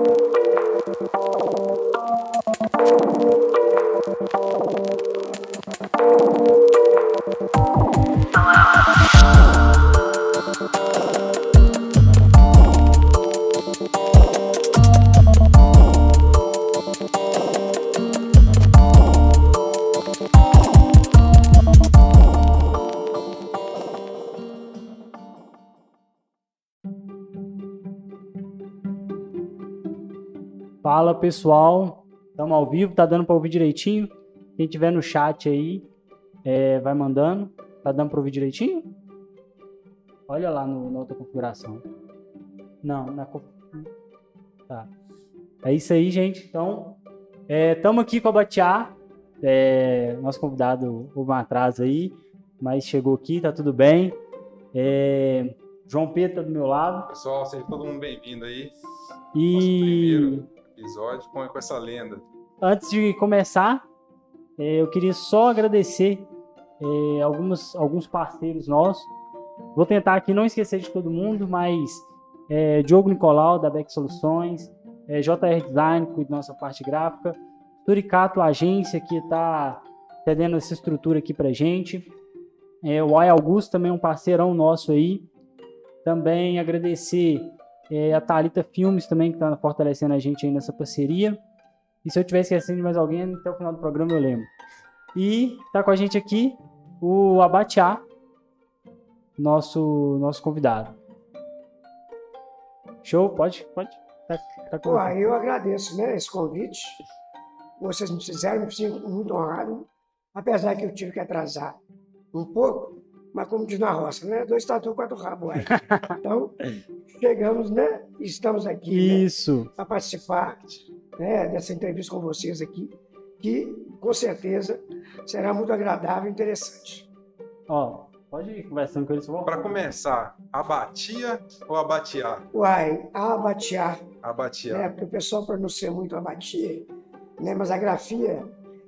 Fala pessoal, estamos ao vivo, tá dando para ouvir direitinho? Quem tiver no chat aí, é, vai mandando. Tá dando para ouvir direitinho? Olha lá no, na outra configuração. Não, na Tá. É isso aí, gente. Então, estamos é, aqui com a Batiá. É, nosso convidado houve um atraso aí, mas chegou aqui, tá tudo bem. É, João Pedro tá do meu lado. Pessoal, seja todo mundo bem-vindo aí. E episódio com, com essa lenda. Antes de começar, é, eu queria só agradecer é, alguns, alguns parceiros nossos. Vou tentar aqui não esquecer de todo mundo, mas é, Diogo Nicolau, da Beck Soluções, é, JR Design, que cuida da nossa parte gráfica, Turicato Agência, que está cedendo essa estrutura aqui para gente. É, o Ai Augusto também é um parceirão nosso aí. Também agradecer é, a Thalita Filmes também, que está fortalecendo a gente aí nessa parceria. E se eu estiver esquecendo de mais alguém, até o final do programa eu lembro. E está com a gente aqui o Abatiá, nosso, nosso convidado. Show? Pode? Pode? Tá, tá com Ué, eu agradeço né, esse convite. Vocês me fizeram, me sinto muito honrado. Apesar que eu tive que atrasar um pouco, mas como diz na roça, né? Dois tatu, quatro rabos. Então, chegamos, né? Estamos aqui né, Isso. Né, para participar né, dessa entrevista com vocês aqui, que com certeza será muito agradável e interessante. Ó, pode ir conversando com eles. Para começar, abatia ou abatiar? Uai, abatiar. Abatiar. Né, porque o pessoal pronuncia muito abatia, né? Mas a grafia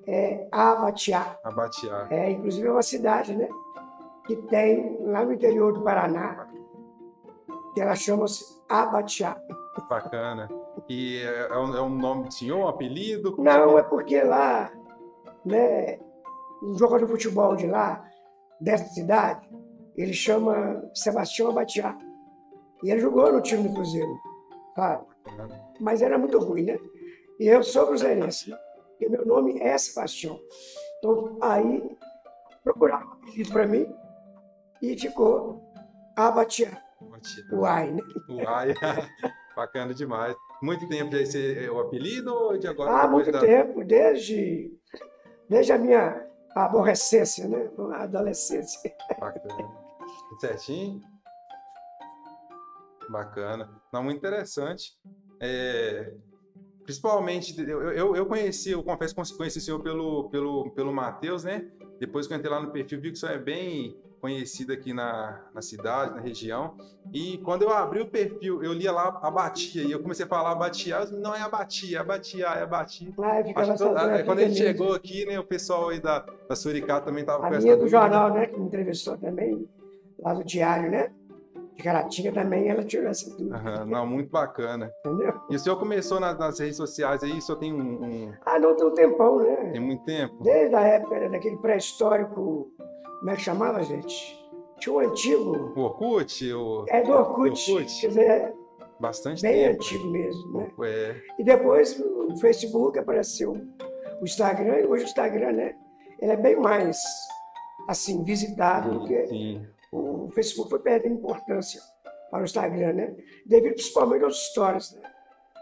é abatiar. Abatiar. É, inclusive é uma cidade, né? Que tem lá no interior do Paraná, que ela chama-se Abatiá. Bacana. E é, é um, é um nome de senhor, um apelido? Não, é porque lá, né, um jogador de futebol de lá, dessa cidade, ele chama Sebastião Abatiá. E ele jogou no time do Cruzeiro, claro. Mas era muito ruim, né? E eu sou cruzeirense, né? e meu nome é Sebastião. Então, aí, procuraram um apelido para mim, e ficou Abatia. Uai, né? Uai, bacana demais. Muito tempo esse é o apelido ou de agora? Ah, muito da... tempo, desde, desde a minha aborrecência, né? A adolescência. Bacana. Certinho? Bacana. Não, muito interessante. É, principalmente, eu, eu, eu, conheci, eu confesso que conheci o senhor pelo, pelo, pelo Matheus, né? Depois que eu entrei lá no perfil, vi que o senhor é bem conhecido aqui na, na cidade, na região. E quando eu abri o perfil, eu lia lá abatia, e eu comecei a falar abatia, eu, não é abatia, é abatia, é abatia. Ah, todo, é, quando a gente chegou aqui, né, o pessoal aí da, da Suricá também estava com essa do jornal, né, que me entrevistou também, lá do Diário, né? de Caratinga também, ela tirou essa dúvida. Uhum, não, muito bacana. Entendeu? E o senhor começou nas, nas redes sociais aí, o senhor tem um, um, Ah, não, tem um tempão, né? Tem muito tempo. Desde a época daquele pré-histórico como é que chamava, gente? Tinha um antigo. O Orkut? O... É do Orkut. Orkut. Quer dizer, Bastante bem tempo. antigo mesmo. Né? É. E depois o Facebook apareceu o Instagram, e hoje o Instagram, né? Ele é bem mais assim, visitado do que o Facebook foi perdendo importância para o Instagram, né? Devido principalmente aos stories, né?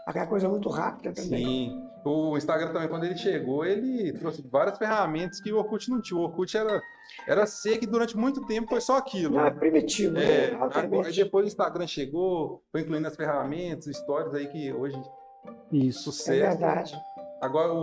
Aquela coisa muito rápida também. Sim. O Instagram também, quando ele chegou, ele trouxe várias ferramentas que o Orkut não tinha. O Orkut era, era seco e durante muito tempo foi só aquilo. Não, é primitivo, é, né? Aí depois o Instagram chegou, foi incluindo as ferramentas, stories aí que hoje. Isso. Sucesso. É verdade. Agora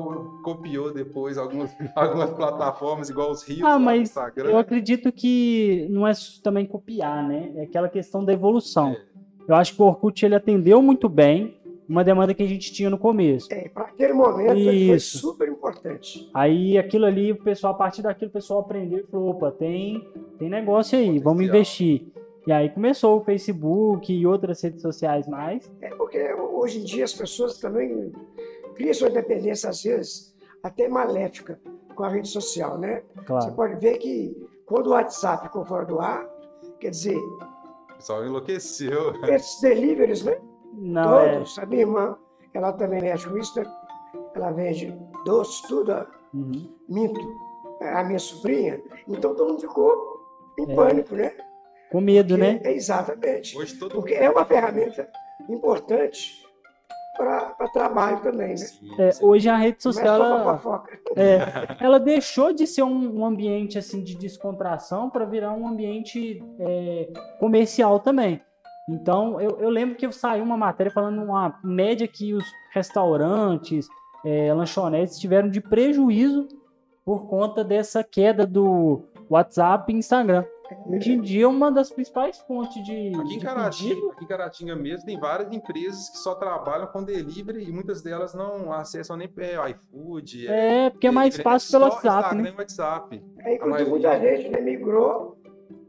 copiou depois algumas, algumas plataformas, igual os rios. Ah, mas Instagram. eu acredito que não é também copiar, né? É aquela questão da evolução. É. Eu acho que o Orkut ele atendeu muito bem uma demanda que a gente tinha no começo. É, para aquele momento Isso. foi super importante. Aí aquilo ali, o pessoal, a partir daquilo, o pessoal aprendeu e falou: opa, tem, tem negócio aí, vamos investir. E aí começou o Facebook e outras redes sociais mais. É porque hoje em dia as pessoas também criam sua independência, às vezes, até maléfica com a rede social, né? Claro. Você pode ver que quando o WhatsApp ficou fora do ar, quer dizer, O pessoal enlouqueceu. esses deliveries, né? Não, é. Todos. A minha irmã, ela também mexe com isso, né? ela vende doce, tudo, Uhum. minto, a minha sobrinha. Então todo mundo ficou em É. pânico, né? Com medo, Porque- né? é exatamente. Hoje todo Porque é uma ferramenta importante para trabalho também, né? Sim, É, sim. hoje a rede social, só ela, é, ela deixou de ser um, um ambiente assim de descontração para virar um ambiente é, comercial também. Então, eu, eu lembro que eu saí uma matéria falando uma média que os restaurantes, é, lanchonetes tiveram de prejuízo por conta dessa queda do WhatsApp e Instagram. Hoje em dia, é uma das principais fontes de, Aqui em, de Caratinga, aqui em Caratinga mesmo, tem várias empresas que só trabalham com delivery e muitas delas não acessam nem é, iFood. É, porque é mais delivery, fácil pelo só WhatsApp, Instagram né? WhatsApp. Aí, inclusive, A muita maioria. gente né, migrou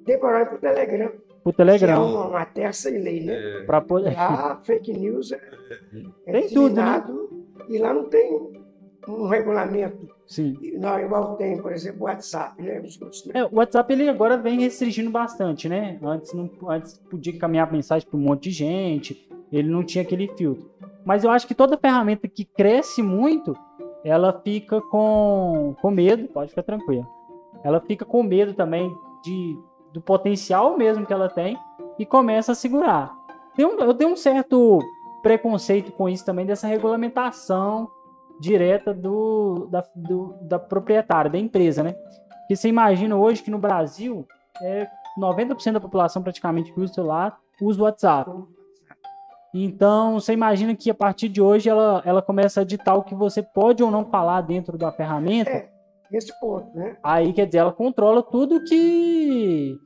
temporário para o Telegram, Por que é Telegram. uma, uma terra sem lei, né? É, Pra poder... Lá, fake news é, é Tem tudo, né? e lá não tem um regulamento, Sim. não, igual tem, por exemplo, o WhatsApp, né? Os outros, né? É, o WhatsApp ele agora vem restringindo bastante, né? Antes, não, antes podia caminhar mensagem para um monte de gente, ele não tinha aquele filtro. Mas eu acho que toda ferramenta que cresce muito, ela fica com, com medo, pode ficar tranquilo. Ela fica com medo também de, do potencial mesmo que ela tem e começa a segurar. Eu tenho um certo preconceito com isso também, dessa regulamentação direta do, da, do, da proprietária, da empresa, né? Porque você imagina hoje que no Brasil, é 90% da população praticamente que usa o celular usa o WhatsApp. Então, você imagina que a partir de hoje ela, ela começa a ditar o que você pode ou não falar dentro da ferramenta. É. Esse ponto, né? Aí, quer dizer, ela controla tudo que,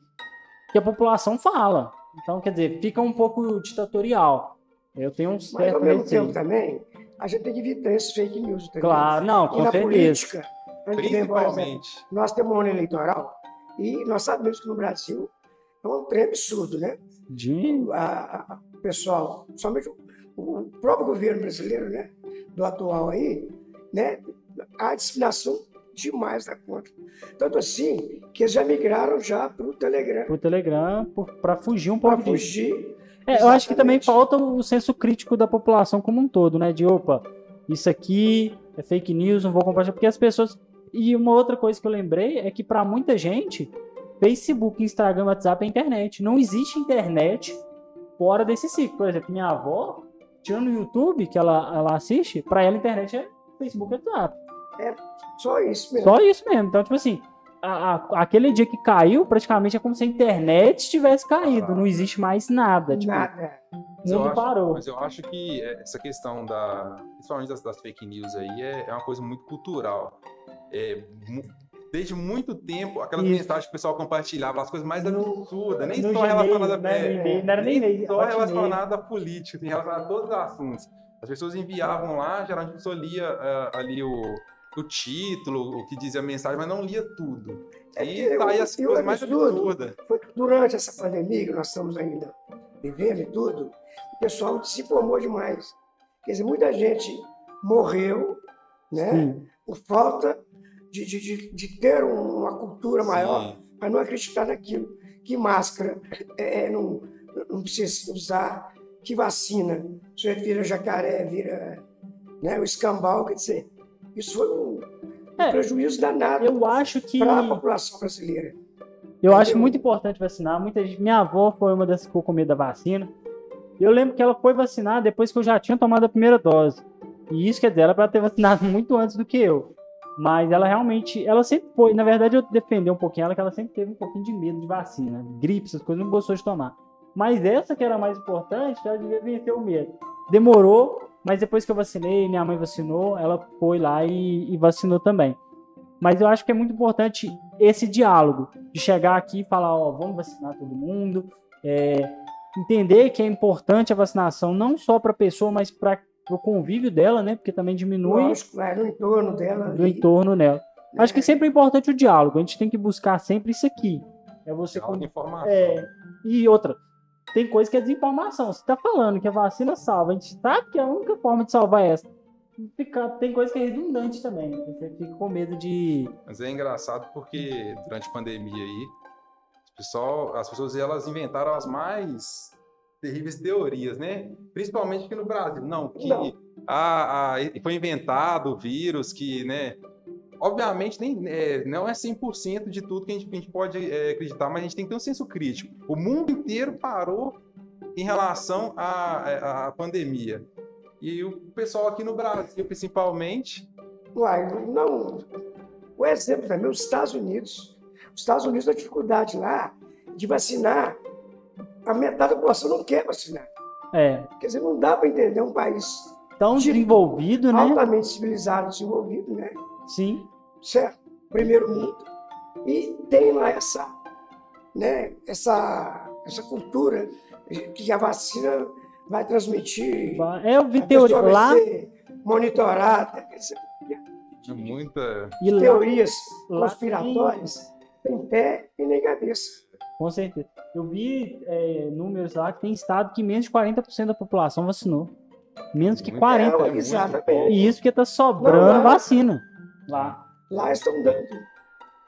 que a população fala. Então, quer dizer, fica um pouco ditatorial. Eu tenho um Mas certo ao mesmo receio. tempo também, a gente tem que evitar esses fake news. entendeu? Claro, não, E com na certeza. política, por exemplo, principalmente. nós temos um ano eleitoral e nós sabemos que no Brasil é um trem absurdo, né? De... A- a- O pessoal, somente o, o próprio governo brasileiro, né? Do atual aí, né? Há discriminação demais da conta. Tanto assim que eles já migraram já para o Telegram Pro Telegram, para fugir um para pouco disso. fugir. É, eu acho que também falta o senso crítico da população como um todo, né? De opa, isso aqui é fake news, não vou compartilhar, porque as pessoas. E uma outra coisa que eu lembrei é que para muita gente, Facebook, Instagram, WhatsApp é internet. Não existe internet fora desse ciclo. Por exemplo, minha avó, tirando o YouTube que ela, ela assiste, para ela a internet é Facebook e WhatsApp. Só isso mesmo. Só isso mesmo. Então, tipo assim, a- a- aquele dia que caiu, praticamente é como se a internet tivesse caído. Não existe mais nada. Tipo, Nada. mundo acho- parou. Mas eu acho que é, essa questão da, principalmente das, das fake news aí, é, é uma coisa muito cultural. É, mu- desde muito tempo, aquelas Isso. mensagens que o pessoal compartilhava, as coisas mais absurdas, nem só relacionadas né, é, não era nem e-mail, só relacionada à política, relacionada a todos os assuntos. As pessoas enviavam lá, geralmente a pessoa lia ah, ali o, o título, o que dizia a mensagem, mas não lia tudo. É e saía o- as o coisas mais absurdas. foi que durante essa pandemia que nós estamos ainda vivendo e tudo, o pessoal se informou demais. Quer dizer, muita gente morreu, né? Sim. Por falta de, de, de, de ter um- uma cultura maior para não acreditar naquilo. Que máscara é, é, não, não precisa usar, que vacina. Você vira jacaré, vira né, o escambau, quer dizer, isso foi um, um É, prejuízo danado acho que. para a população brasileira. Eu acho Entendeu? muito importante vacinar. Muita gente, minha avó foi uma das que ficou com medo da vacina. Eu lembro que ela foi vacinar depois que eu já tinha tomado a primeira dose. E isso quer dizer, ela para ter vacinado muito antes do que eu. Mas ela realmente, ela sempre foi, na verdade eu defendi um pouquinho ela, que ela sempre teve um pouquinho de medo de vacina. Gripe, essas coisas, não gostou de tomar. Mas essa que era a mais importante, ela devia vencer o medo. Demorou, mas depois que eu vacinei, minha mãe vacinou, ela foi lá e, e vacinou também. Mas eu acho que é muito importante esse diálogo, de chegar aqui e falar, ó, vamos vacinar todo mundo, é, entender que é importante a vacinação não só para a pessoa, mas para o convívio dela, né? Porque também diminui Lógico, é, no entorno dela. do ali, entorno nela. Acho que sempre é importante o diálogo. A gente tem que buscar sempre isso aqui. É você com- é, E outra, tem coisa que é desinformação. Você tá falando que a vacina salva, a gente sabe que a única forma de salvar é essa. Fica, tem coisa que é redundante também. né? Você fica com medo de. Mas é engraçado porque durante a pandemia aí, pessoal, as pessoas elas inventaram as mais terríveis teorias, né? Principalmente aqui no Brasil. Não, que Não. A, a- foi inventado o vírus, que, né? Obviamente, nem, é, não é 100% de tudo que a gente, a gente pode é, acreditar, mas a gente tem que ter um senso crítico. O mundo inteiro parou em relação à, à pandemia. E o pessoal aqui no Brasil, principalmente, Uai, não. O exemplo também, os Estados Unidos. Os Estados Unidos, a dificuldade lá de vacinar, a metade da população não quer vacinar. É, Quer dizer, não dá para entender um país tão De- desenvolvido, né? altamente civilizado, desenvolvido, né? Sim. Certo? Primeiro mundo. E tem lá essa, né, essa, essa cultura que a vacina vai transmitir. É, eu vi teoria lá ser monitorada. dizer, é muita. e Teorias lá conspiratórias tem pé e nem cabeça. Com certeza. Eu vi é, números lá que tem estado que menos de 40% da população vacinou. Menos que Muito 40%. é exatamente. E isso porque tá sobrando Não, lá- vacina. Lá. Lá estão dando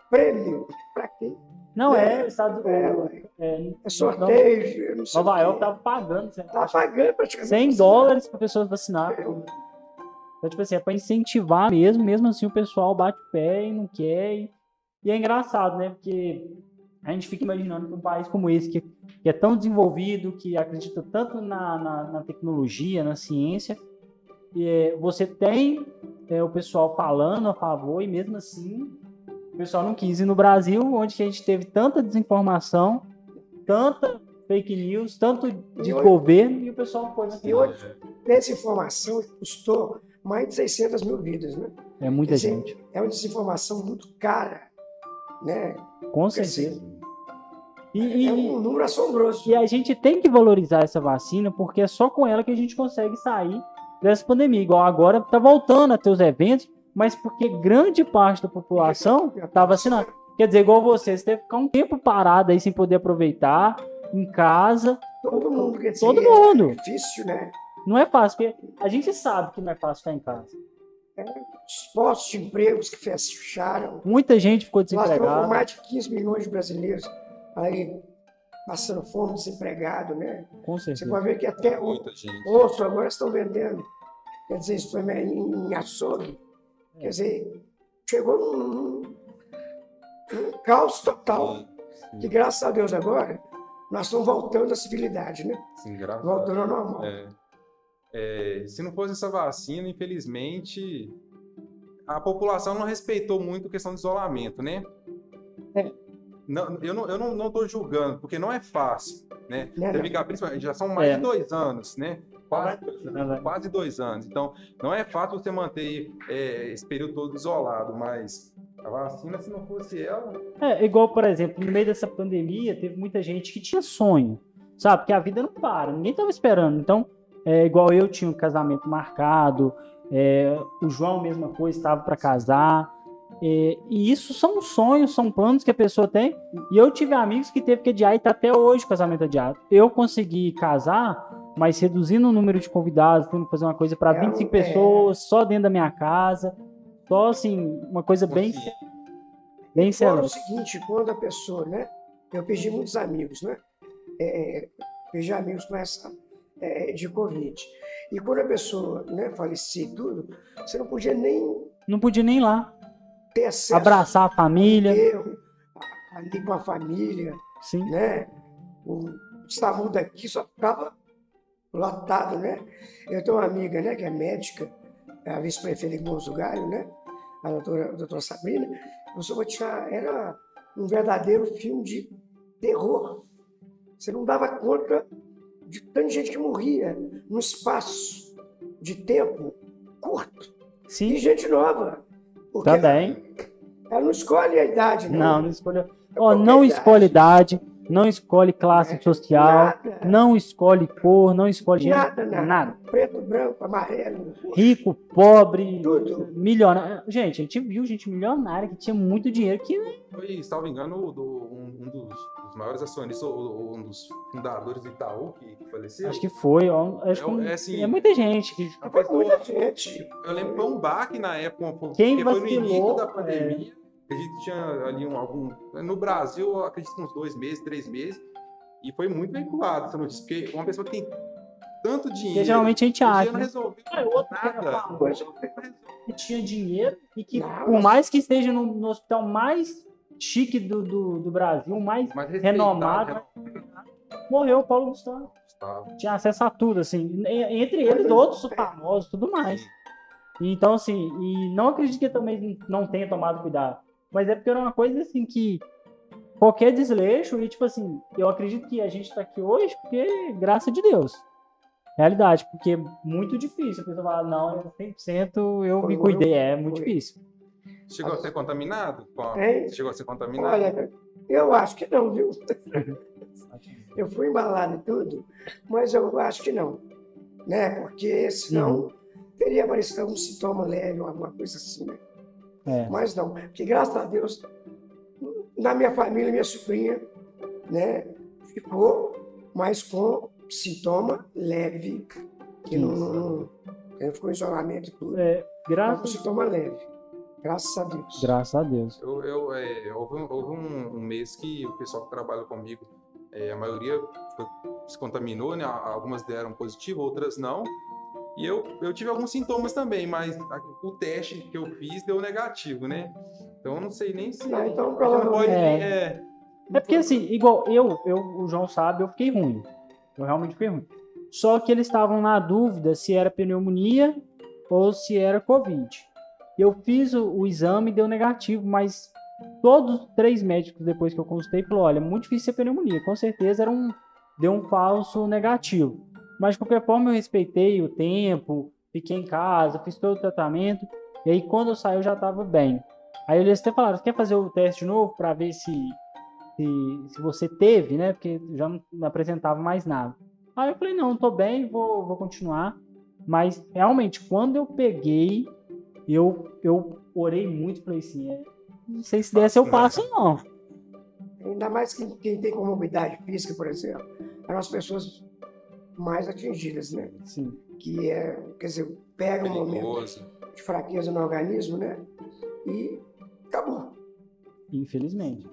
prêmio para quem? Não, É, é, estado. É, É, é, é sorteio, eu não sei Nova. York tava pagando Tá pagando praticamente. 100 dólares para pessoas vacinar. É, Então, tipo assim, é pra incentivar mesmo, mesmo assim o pessoal bate o pé e não quer. E, e é engraçado, né? Porque a gente fica imaginando que um país como esse, que, que é tão desenvolvido, que acredita tanto na, na, na tecnologia, na ciência, é, você tem é, o pessoal falando a favor e mesmo assim o pessoal não quis. E no Brasil, onde a gente teve tanta desinformação, tanta fake news, tanto de E hoje- governo, e o pessoal foi na E hoje, desinformação custou mais de 600 mil vidas, né? É muita gente, É uma desinformação muito cara, né? com Quer certeza. dizer, E, é um número assombroso. e a gente tem que valorizar essa vacina, porque é só com ela que a gente consegue sair dessa pandemia. Igual agora tá voltando a ter os eventos, mas porque grande parte da população tá vacinada. Quer dizer, igual você, você teve que ficar um tempo parado aí sem poder aproveitar, em casa. Todo mundo, quer dizer, Todo é mundo. difícil, né? Não é fácil, porque a gente sabe que não é fácil ficar em casa. Os postos de empregos que fecharam. Muita gente ficou Nós desempregada. mais de 15 milhões de brasileiros aí passando fome, desempregado, né? Com Você certeza. pode ver que até o osso agora estão vendendo, quer dizer, isso foi em, em açougue. Quer dizer, chegou num, num, num caos total. Que graças a Deus agora nós estamos voltando à civilidade, né? Sim, graças Voltando ao normal. É. É, se não fosse essa vacina, infelizmente, a população não respeitou muito a questão do isolamento, né? É. Não, eu não, eu não, não tô julgando, porque não é fácil, né? Não. fica, principalmente, já são mais É. de dois anos, né? Quase, quase dois anos. Então, não é fácil você manter é, esse período todo isolado, mas a vacina, se não fosse ela, É, igual, por exemplo, no meio dessa pandemia, teve muita gente que tinha sonho, sabe? Porque a vida não para, ninguém tava esperando. Então, é, igual eu tinha um casamento marcado, é, o João, mesma coisa, estava para casar. é, e isso são sonhos, são planos que a pessoa tem. E eu tive amigos que teve que adiar e tá até hoje o casamento adiado. Eu consegui casar, mas reduzindo o número de convidados, tendo que fazer uma coisa para É, 25 é. pessoas, só dentro da minha casa. Só assim, uma coisa bem, bem Fora o séria. seguinte, quando a pessoa, né? Eu perdi muitos amigos, né? É, perdi amigos com essa é, de Covid. E quando a pessoa né, falecia e tudo, você não podia nem Não podia nem ir lá. ter acesso abraçar a família. ali com a família, Sim. né? O SAMU daqui só ficava lotado, né? Eu tenho uma amiga, né, que é médica, é a vice-prefeita de Gonçalo Galho, né? A doutora, a doutora Sabrina. Eu vou te falar, era um verdadeiro filme de terror. Você não dava conta de tanta gente que morria num espaço de tempo curto. E Sim. gente nova. Também. Ela não escolhe a idade, Não, não. não. É Ó, qualquer não idade. escolhe idade. Não escolhe classe É, social, nada. não escolhe cor, não escolhe gênero, Nada, nada. nada. Preto, branco, amarelo. Rico, pobre, Tudo. milionário. Gente, a gente viu gente milionária que tinha muito dinheiro que Foi, salvo engano, um, um dos, dos maiores acionistas, ou- ou um dos fundadores do Itaú que faleceu. acho que foi, ó, acho É, que é assim- é muita gente que Foi muita gente. Eu lembro que foi um baque na época, porque Quem foi no início vacilou, da pandemia. A gente tinha ali um, algum. No Brasil, acredito que uns dois meses, três meses. E foi muito veiculado essa notícia, porque uma pessoa que tem tanto dinheiro. Porque geralmente a gente acha. não né? resolveu que era nada. que tinha dinheiro e que, Não, por mais que esteja no, no hospital mais chique do, do, do Brasil, mais Mas renomado, morreu o Paulo Gustavo. Gustavo. Tinha acesso a tudo, assim. Entre eles, outros famosos, tudo mais. Então, assim, e não acredito que também não tenha tomado cuidado. Mas é porque era uma coisa, assim, que qualquer desleixo, e tipo assim, eu acredito que a gente tá aqui hoje porque, graças de Deus. Realidade, porque é muito difícil a pessoa falar, não, eu 100% eu me cuidei, é muito foi. difícil. Chegou a ser contaminado? Hein? Chegou a ser contaminado? Olha, eu acho que não, viu? Eu fui embalado e tudo, mas eu acho que não. Né? Porque senão teria aparecido algum sintoma leve ou alguma coisa assim, né? É. Mas não, porque graças a Deus, na minha família, minha sobrinha, né, ficou, mas com sintoma leve, que não, não, não- ficou em isolamento e tudo, É, mas com graças, sintoma leve, graças a Deus. graças a Deus. Eu, eu, é, houve um, houve um- um mês que o pessoal que trabalha comigo, é, a maioria foi- se contaminou, né? Algumas deram positivo, outras não. E eu, eu tive alguns sintomas também, mas a- o teste que eu fiz deu negativo, né? Então eu não sei nem se. Ah, então não pode. provavelmente- é, É porque assim, igual eu, eu, o João sabe, eu fiquei ruim. Eu realmente fiquei ruim. Só que eles estavam na dúvida se era pneumonia ou se era Covid. Eu fiz o, o exame e deu negativo, mas todos os três médicos depois que eu consultei falou, olha, é muito difícil ser pneumonia. Com certeza era um, deu um falso negativo. Mas de qualquer forma eu respeitei o tempo, fiquei em casa, fiz todo o tratamento. E aí quando eu saí eu já estava bem. Aí eles até falaram, quer fazer o teste de novo para ver se se, se você teve, né? Porque já não, apresentava mais nada. Aí eu falei, não, tô bem, vou, vou continuar. Mas realmente, quando eu peguei, eu, eu orei muito, falei assim, é, não sei se desse eu passo, não. Ainda mais quem, quem tem comorbidade física, por exemplo, eram as pessoas mais atingidas, né? Sim. Que é, quer dizer, pega um momento de fraqueza no organismo, né? E acabou. Infelizmente.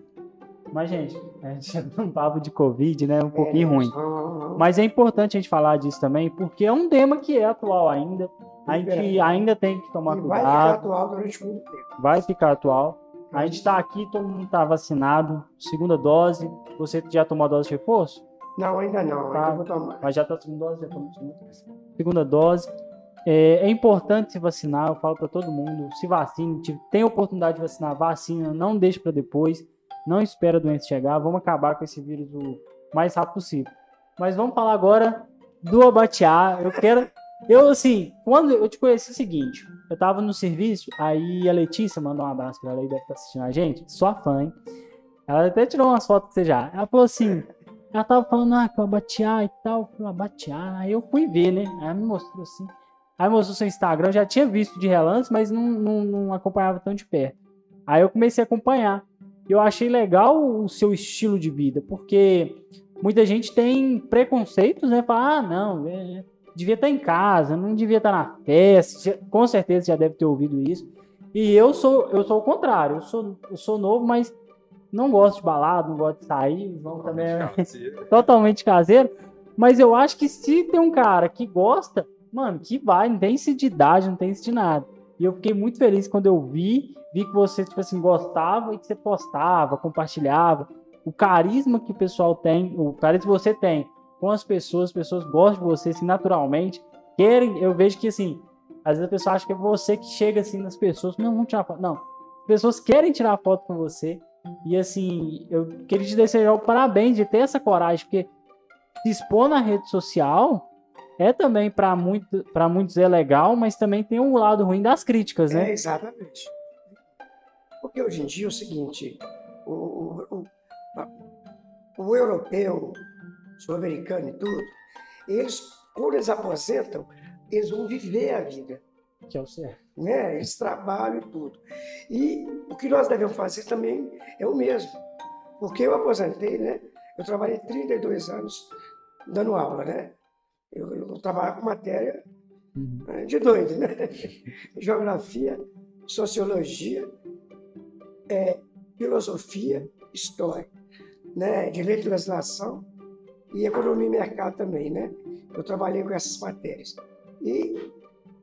Mas, gente, a gente já tá um papo de Covid, né? Um pouquinho É, ruim. ah, Mas é importante a gente falar disso também, porque é um tema que é atual ainda. A gente ainda tem que tomar e vai ficar cuidado. atual durante muito tempo. vai ficar atual. A gente tá aqui, todo mundo tá vacinado, segunda dose. Você já tomou a dose de reforço? Não, ainda não, Tá. ainda vou tomar. Mas já tá segunda dose, já tomou segunda dose. Segunda dose. É, é importante se vacinar, eu falo para todo mundo, se vacine, te- tem oportunidade de vacinar, vacina, não deixe para depois, não espera a doença chegar, vamos acabar com esse vírus o mais rápido possível. Mas vamos falar agora do Abatiá. Eu quero, eu assim, quando eu te conheci é o seguinte, eu tava no serviço, aí a Letícia mandou um abraço pra ela aí, deve estar assistindo a gente, sua fã, hein? Ela até tirou umas fotos com você já. Ela falou assim, ela tava falando, ah, que o Abatiá e tal. Eu Abatiá. Aí eu fui ver, né? Aí ela me mostrou assim. Aí mostrou seu Instagram, eu já tinha visto de relance, mas não, não, não acompanhava tão de perto. Aí eu comecei a acompanhar. Eu achei legal o seu estilo de vida, porque muita gente tem preconceitos, né? Fala, ah, não, é, devia estar em casa, não devia estar na festa. Com certeza já deve ter ouvido isso. E eu sou, eu sou o contrário. Eu sou, eu sou novo, mas não gosto de balada, não gosto de sair. O João também é totalmente caseiro. Mas eu acho que se tem um cara que gosta, mano, que vai, não tem isso de idade, não tem isso de nada. E eu fiquei muito feliz quando eu vi, vi que você, tipo assim, gostava e que você postava, compartilhava. O carisma que o pessoal tem, o carisma que você tem com as pessoas, as pessoas gostam de você, assim, naturalmente. Querem, eu vejo que, assim, às vezes a pessoa acha que é você que chega, assim, nas pessoas, não, vamos tirar foto. Não, as pessoas querem tirar foto com você. E, assim, eu queria te desejar o parabéns de ter essa coragem, porque se expor na rede social é também para muito, muitos é legal, mas também tem um lado ruim das críticas, É, né? exatamente. Porque hoje em dia é o seguinte, o, o- o- o europeu, sul-americano e tudo, eles, quando eles aposentam, eles vão viver a vida. Que é o certo. Né? Eles trabalham e tudo. E o que nós devemos fazer também é o mesmo. Porque eu aposentei, né? Eu trabalhei 32 anos dando aula, né? Eu, eu trabalhava com matéria Uhum. eh, de doido, né? Geografia, sociologia, eh, filosofia, história, né? Direito de legislação e economia e mercado também, né? Eu trabalhei com essas matérias. E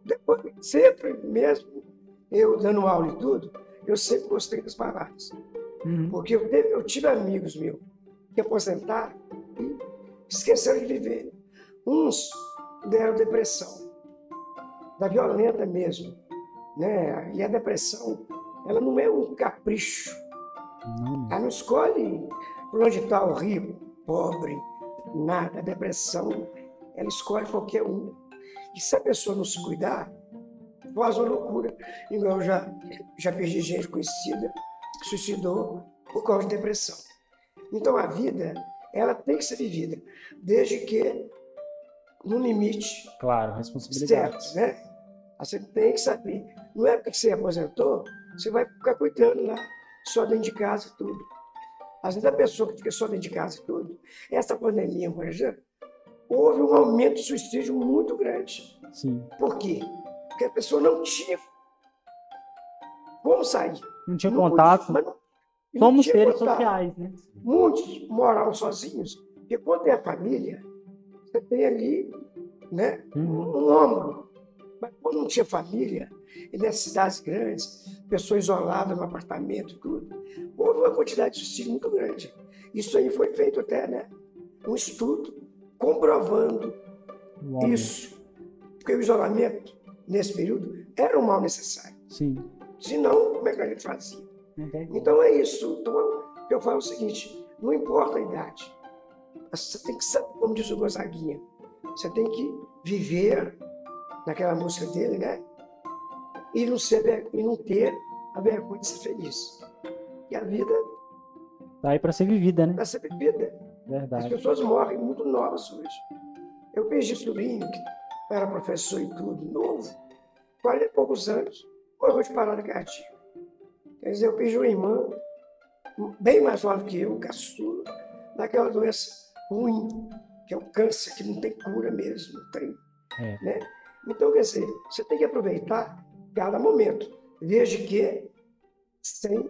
depois, sempre mesmo eu dando aula e tudo, eu sempre gostei das baladas. Uhum. Porque eu, teve- eu tive amigos meus que aposentaram e esqueceram de viver. Uns deram depressão, da violenta mesmo. Né? E a depressão, ela não é um capricho. Não, Ela não escolhe por onde está o rico, pobre, nada. A depressão, ela escolhe qualquer um. E se a pessoa não se cuidar, faz uma loucura. Igual eu já, já perdi gente conhecida que suicidou por causa de depressão. Então a vida, ela tem que ser vivida, desde que no limite Claro, responsabilidade. certo, né? Você tem que saber. Não é porque você aposentou, você vai ficar cuidando lá, só dentro de casa e tudo. Às vezes a pessoa que fica só dentro de casa e tudo, essa pandemia, por exemplo, houve um aumento de suicídio muito grande. Sim. Por quê? Porque a pessoa não tinha como sair. Não tinha Não contato. podia, não- não Somos tinha seres contato. sociais, né? Muitos moravam sozinhos, porque quando é família, você tem ali né, Uhum. um ombro. Mas quando não tinha família, e nessas cidades grandes, pessoas isoladas no apartamento, tudo, houve uma quantidade de suicídio muito grande. Isso aí foi feito até, né? Um estudo comprovando homem. isso. Porque o isolamento, nesse período, era um mal necessário. Sim. Senão, como é que a gente fazia? Como. Então é isso. Então, eu falo o seguinte: não importa a idade. Você tem que saber, como diz o Gonzaguinha, você tem que viver naquela música dele, né? E não, ser, e não ter a vergonha de ser feliz. E a vida Tá aí pra ser vivida, né? vai ser vivida. As Verdade. pessoas morrem muito novas hoje. Eu perdi sobrinho, que era professor e tudo, novo, 40 e poucos anos, morreu de parada cardíaca. Quer dizer, eu perdi uma irmã, bem mais nova que eu, caçula, daquela doença ruim, que é o câncer, que não tem cura mesmo, não tem. É. Né? Então, quer dizer, você tem que aproveitar cada momento, desde que sem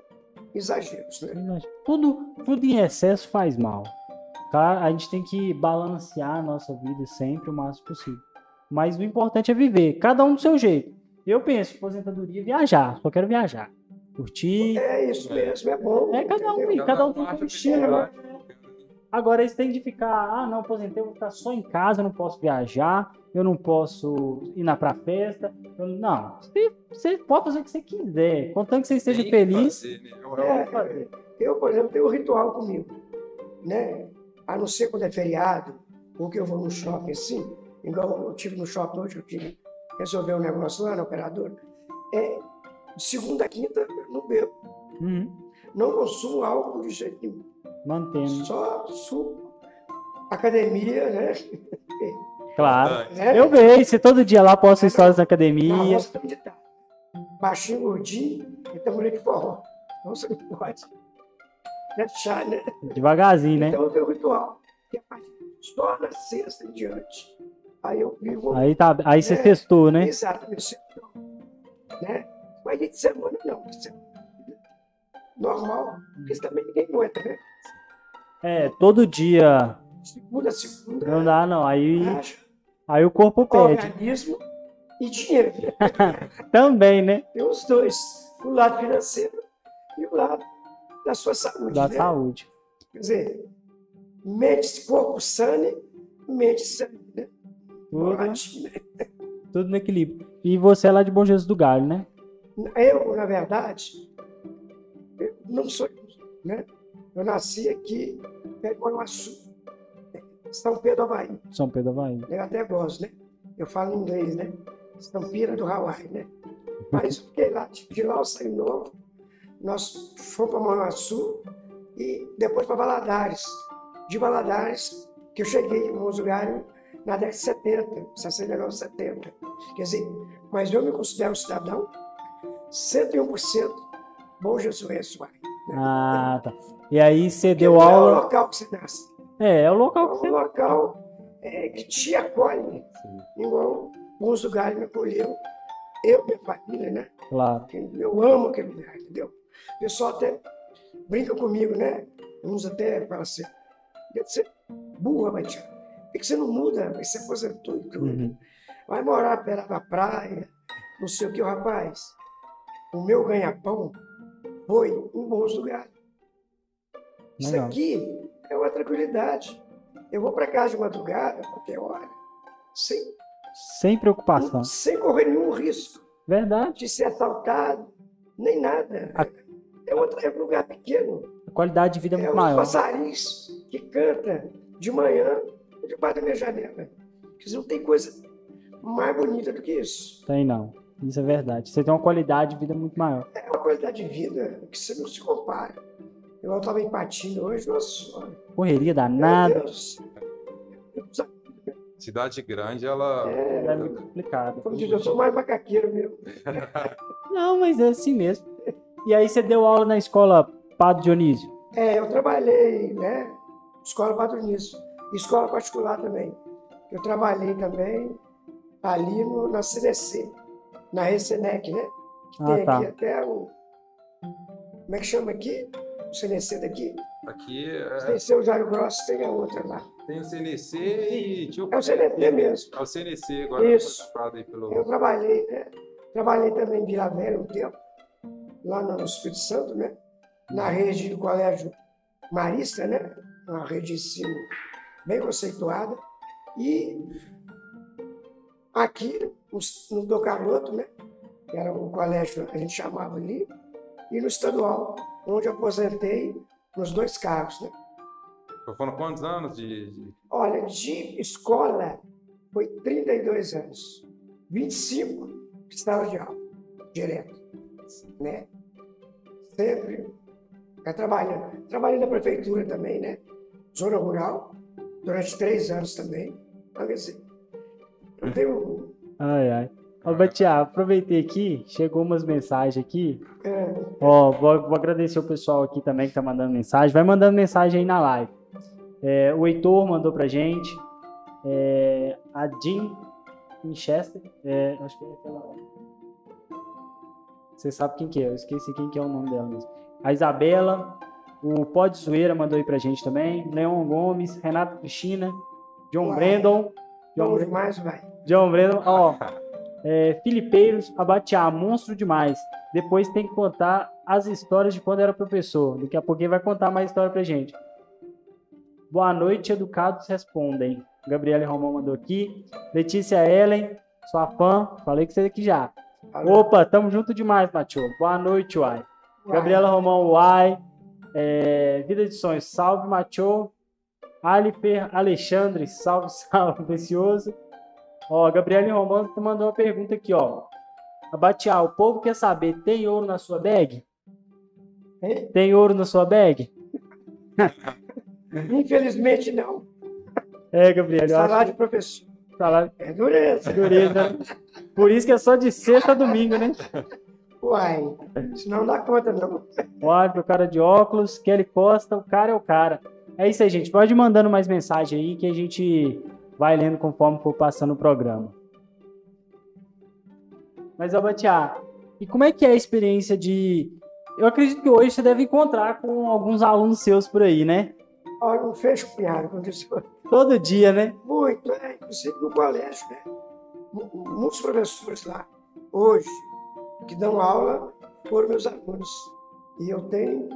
exageros. Né? Tudo, tudo em excesso faz mal. Tá? A gente tem que balancear a nossa vida sempre o máximo possível. Mas o importante é viver, cada um do seu jeito. Eu penso, aposentadoria, viajar. Só quero viajar. Curtir. É isso mesmo, é bom. É, cada um, entendeu? cada um tem seu estilo, né? Agora, eles têm de ficar, ah, não, aposentei, eu vou ficar só em casa, eu não posso viajar, eu não posso ir na pra festa. eu- não, você, você pode fazer o que você quiser, contanto que você esteja Tem feliz. fazer, né? É, eu, por exemplo, tenho um ritual comigo, né? A não ser quando é feriado, ou que eu vou no shopping assim, igual eu tive no shopping hoje, eu tive que resolver um negócio lá na operadora. É, de segunda a quinta, eu não bebo. Uhum, Não consumo álcool de jeito nenhum. mantendo, Só suco, academia, né? claro. né? Eu vejo, você todo dia lá posta histórias na Na academia. roça também de tarde. Baixinho, gordinho, e tamborete de forró. Então você não pode. Deixar, né? Devagarzinho, né? Então tenho um ritual. E a partir só na sexta em diante. Aí eu vivo. Aí, tá, aí você É. testou, né? Exatamente. sextou, Né? Mas de semana não. De semana, normal. Porque também ninguém aguenta, né? É, todo dia Segunda, segunda. não dá, não. Aí, Acha, aí o corpo pede. organismo e dinheiro. Também, né? Tem os dois. O lado financeiro e o lado da sua saúde. Da né? saúde. Quer dizer, mente, corpo sane, mente sane, né? Tudo, Boratinho, né? tudo no equilíbrio. E você é lá de Bom Jesus do Galho, né? Eu, na verdade, eu não sou, né? Eu nasci aqui, em Guanaçu, São Pedro Havaí. São Pedro do Havaí. Eu até gosto, né? Eu falo inglês, né? Estampira do Hawaii, né? Mas eu fiquei lá, de lá eu saí novo. Nós fomos para Manaçu e depois para Valadares. de Valadares, que eu cheguei em Montes Galho na década de 70, 69, 70. Quer dizer, mas eu me considero um cidadão 101% bom jesuense, uai. Ah, tá. E aí você Porque deu não É o aula. local que você nasce. É, é o É local que um você. local é, que te acolhe, igual Montes do Galho me acolheu. Eu, minha família, né? Claro. Eu amo aquele lugar, entendeu? O pessoal até brinca comigo, né? Uns até falam assim, deve ser burra, mas por que você não muda? Você se aposentou e tudo. Uhum. Vai morar perto da praia, não sei o que, rapaz. O meu ganha-pão foi um bom lugar. Isso aqui é uma tranquilidade. Eu vou para casa de madrugada, qualquer hora, sem, Sem preocupação. sem correr nenhum risco Verdade. de ser assaltado, nem nada. É, outro, é um lugar pequeno. A qualidade de vida é É muito os maior. passarinhos que cantam de manhã debaixo da minha janela. Quer dizer, não tem coisa mais bonita do que isso. Tem não. Isso é verdade. Você tem uma qualidade de vida muito maior. É uma qualidade de vida que você não se compara. Eu estava em Patinho hoje, nossa senhora. Correria Meu danada. Deus. Cidade grande, ela. É, É muito complicado. como diz, eu sou mais macaqueiro mesmo. Não, mas é assim mesmo. E aí você deu aula na escola Padre Dionísio? É, eu trabalhei, né? Escola patronício. Escola particular também. Eu trabalhei também ali no, na CDC, na Recenec, né? Que Ah, tem tá. aqui até o. Como é que chama aqui? O CNC daqui? Aqui O é, CNC, o Jário Grosso, tem a outra lá. tem o CNC e. Tinha É o CNC mesmo. É o CNC, agora Isso. aí pelo. Eu trabalhei, né? Trabalhei também em Vila Velha um tempo, lá no Espírito Santo, né? Na rede do Colégio Marista, né? Uma rede de ensino bem conceituada. E aqui, no, do Carloto, né? Que era um colégio, a gente chamava ali, e no estadual, onde eu aposentei nos dois cargos, né? Foram quantos anos de. Olha, de escola foi 32 anos. 25 de sala de aula, direto. Né? Sempre é, trabalhando. Trabalhei na prefeitura também, né? Zona rural, durante três anos também. Eu tenho. Ai, ai. Ô, Batiá, aproveitei aqui, chegou umas mensagens aqui. É, Ó, vou, vou agradecer o pessoal aqui também que tá mandando mensagem. Vai mandando mensagem aí na live. É, o Heitor mandou pra gente. É, a Jean Winchester. É, acho que é aquela. Você sabe quem que é, eu esqueci quem que é o nome dela mesmo. A Isabela. O Pod Zoeira mandou aí pra gente também. Leon Gomes, Renato Cristina, John Uai. Brandon. John, bom Bra- demais, vai. John Brandon, ó. É, Filipeiros, Abatiá, monstro demais. Depois tem que contar as histórias de quando era professor. Daqui a pouquinho vai contar mais história pra gente. Boa noite, educados respondem. Gabriele Romão mandou aqui. Letícia Ellen, sua fã. Falei que você aqui já. Opa, tamo junto demais, Matheus. Boa noite, Uai. Uai. Gabriela Romão, Uai. É, Vida de Sonhos, salve, Matheus. Aliper Alexandre, salve, salve, precioso. Ó, Gabriela Romano mandou uma pergunta aqui, ó. Abatiá, o povo quer saber, tem ouro na sua bag? Tem ouro na sua bag? Infelizmente, não. É, Gabriela, eu Salário acho de professor. Salário É dureza. de dureza. Por isso que é só de sexta a domingo, né? Uai, senão não dá conta, não. O árbitro, o cara de óculos, Kelly Costa, o cara é o cara. É isso aí, gente. Pode ir mandando mais mensagem aí que a gente vai lendo conforme for passando o programa. Mas, Abatiá, e como é que é a experiência de. Eu acredito que hoje você deve encontrar com alguns alunos seus por aí, né? Olha, não fecho piada com isso. Todo dia, né? Muito, é, inclusive no colégio, né? Mu- Muitos professores lá, hoje, que dão aula, foram meus alunos. E eu tenho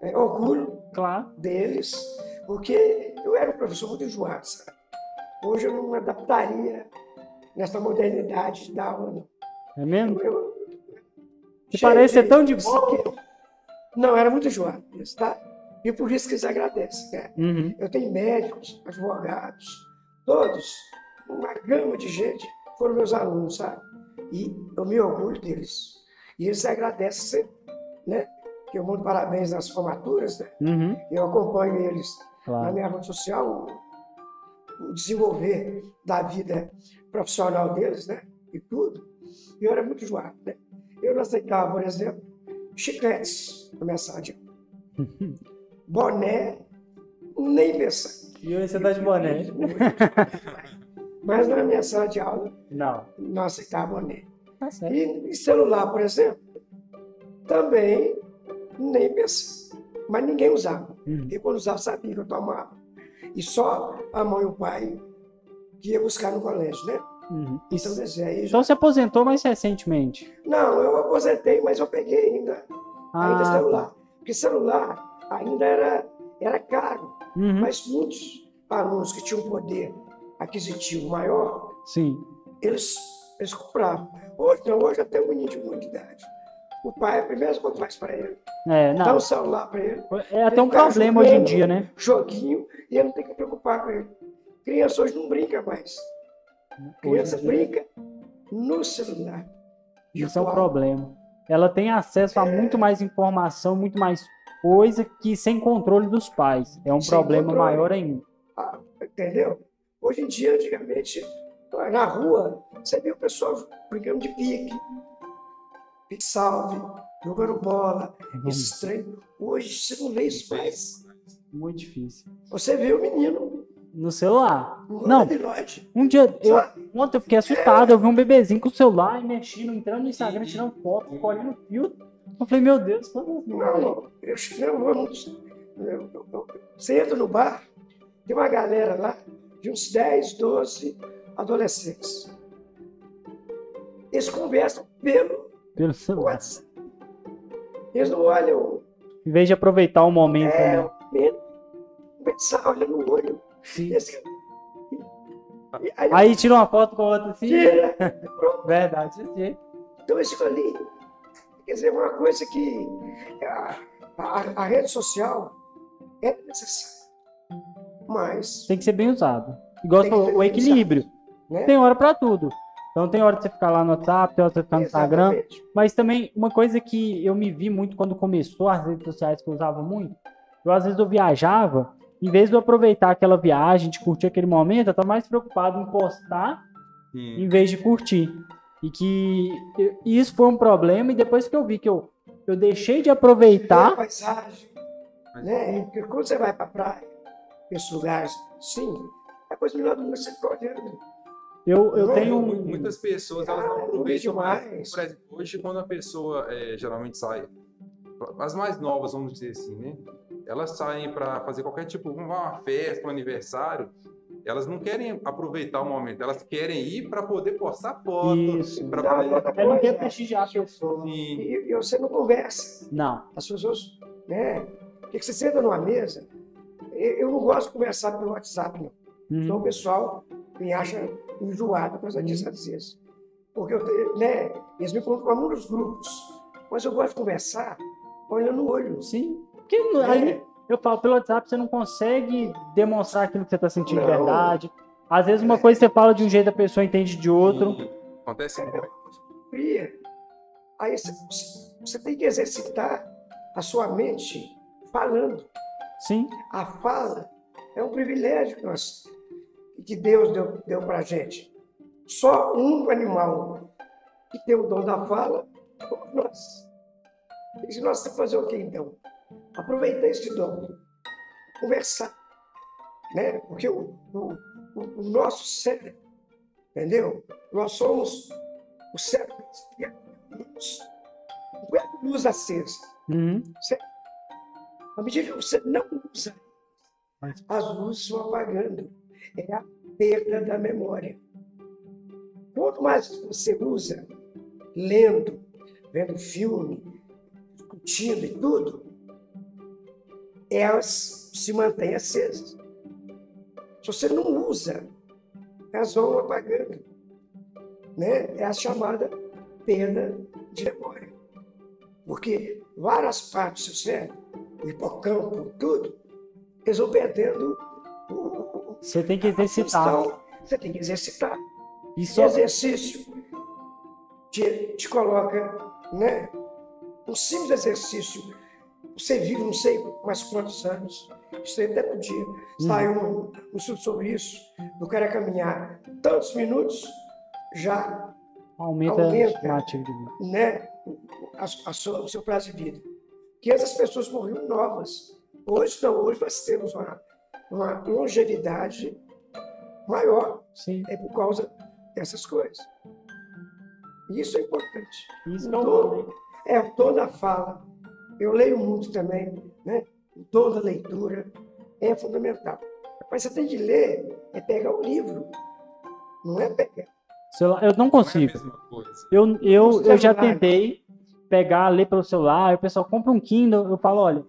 é, orgulho Claro. deles, porque eu era um professor muito enjoado, sabe? Hoje eu não me adaptaria nessa modernidade de dar aula, não. É mesmo? Eu, Você parece ser tão de boa. Não, era muito enjoado, tá? E por isso que eles agradecem, né? Uhum. Eu tenho médicos, advogados, todos, uma gama de gente foram meus alunos, sabe? E eu me orgulho deles. E eles agradecem sempre, né? Que eu mando parabéns nas formaturas, né? Uhum. Eu acompanho eles Claro. na minha rede social o, desenvolver da vida profissional deles, né? E tudo. E eu era muito enjoado, né? Eu não aceitava, por exemplo, chicletes na minha sala de aula. Boné, nem pensar. E hoje você tá de boné? Mas na minha sala de aula, Não. não aceitava boné. Tá. E, e celular, por exemplo, também nem pensar. Mas ninguém usava. Uhum. E quando usava, sabia que eu tomava. E só a mãe e o pai que ia buscar no colégio, né? Uhum. Então, aí já- Então você aposentou mais recentemente? Não, eu aposentei, mas eu peguei ainda, ainda Ah, celular. Porque celular ainda era, era caro. Uhum. Mas muitos alunos que tinham poder aquisitivo maior, Sim. eles, eles compravam. Hoje não, hoje até um menino de muita idade. O pai, a primeira coisa que faz para ele, É, dá não. um celular para ele, É até um problema hoje em dia, né? joguinho, e ele não tem que preocupar com ele. Criança hoje não brinca mais. Criança Hoje brinca no celular. Isso é um problema. Ela tem acesso a muito mais informação, muito mais coisa que sem controle dos pais. É um Sem problema controle. maior ainda. Ah, entendeu? Hoje em dia, antigamente, na rua, você via o pessoal brincando de pique, pique salve, jogando bola, esses trem. Hoje você não vê isso mais. Muito difícil. Você vê o menino No celular. no Não, um dia, eu, ontem eu fiquei assustado. Eu vi um bebezinho com o celular e mexendo, entrando no Instagram, tirando foto, colhendo fio. Eu falei, meu Deus, quando Não, não, eu, eu vou nos- eu- eu- Você entra no bar, tem uma galera lá de uns 10, 12 adolescentes. Eles conversam pelo Pelo celular. WhatsApp. Eles não olham Em vez de aproveitar o momento, É, né? o menino pensar, olha no olho. Sim. Esse- e aí, Aí tira uma foto com outra assim. tira. Verdade, jeito. Então, isso ali, quer dizer, uma coisa que a, a- a rede social é necessária. Mas, Tem que ser bem usado. Igual você falou, o equilíbrio. né? Tem hora pra tudo. Então tem hora de você ficar lá no WhatsApp, tem hora de você ficar no Instagram. Exatamente. Mas também, uma coisa que eu me vi muito quando começou as redes sociais que eu usava muito, eu às vezes eu viajava, em vez de eu aproveitar aquela viagem, de curtir aquele momento, eu tava mais preocupado em postar Sim. em vez de curtir. E que eu- e isso foi um problema, e depois que eu vi que eu, eu deixei de Ver a aproveitar, paisagem, né? Porque quando você vai para praia, esses lugares, sim, é a coisa melhor do mundo você ficar olhando. eu, eu Não, tenho Mu-. Muitas pessoas elas não aproveitam mais. mais. Hoje, quando a pessoa é, geralmente sai, as mais novas, vamos dizer assim, né? Elas saem para fazer qualquer tipo, uma festa, um aniversário. Elas não querem aproveitar o momento, elas querem ir para poder postar foto, Isso. para Não, poder. Eu não quero coisa, prestigiar a pessoa. Sim, E, e você não conversa. Não. As pessoas, né? Porque você senta numa mesa, eu não gosto de conversar pelo WhatsApp, não. Então Uhum. o pessoal me acha enjoado por causa disso às vezes. Porque eu tenho, né? Eles me colocam para muitos grupos. Mas eu gosto de conversar olhando no olho. Sim. Porque É. ali, eu falo, pelo WhatsApp você não consegue demonstrar aquilo que você está sentindo de verdade. Às vezes uma coisa você fala de um jeito, a pessoa entende de outro. sim. Acontece. Aí você, tem que exercitar a sua mente falando. Sim. A fala é um privilégio que, nós, que Deus deu, deu para a gente. Só um animal que tem o dom da fala nós. E se nós temos que fazer o quê, então? Aproveitar esse dom, conversar. Né? Porque o, o, o- nosso cérebro, entendeu? Nós somos o cérebro não é luz acesa. Uhum. À medida que você não usa, as luzes vão apagando. É a perda da memória. Quanto mais você usa, lendo, vendo filme, discutindo e tudo, elas se mantêm acesas. Se você não usa, elas vão apagando. Né? É a chamada perda de memória. Porque várias partes do seu cérebro, o hipocampo, tudo, eles vão perdendo o, Você tem que exercitar. função. Você tem que exercitar. Isso Esse exercício te, te coloca, né? Um simples exercício, você vive não sei mais quantos anos. Isso aí até podia. Saiu um, um estudo sobre isso. O cara caminhar tantos minutos, já Aumenta, Aumenta. a né, a, a sua- o seu prazo de vida. Que essas pessoas morriam novas. Hoje não, hoje nós temos uma, uma longevidade maior Sim. é por causa dessas coisas. Isso é importante. Isso O que é né? é toda a fala. Eu leio muito também, né? Toda leitura é fundamental. Mas você tem de ler, é pegar o livro. Não é pegar. Celular- Eu não Não é a consigo. mesma coisa. Eu, eu, eu já tentei pegar, ler pelo celular, o pessoal compra um Kindle, eu falo, olha,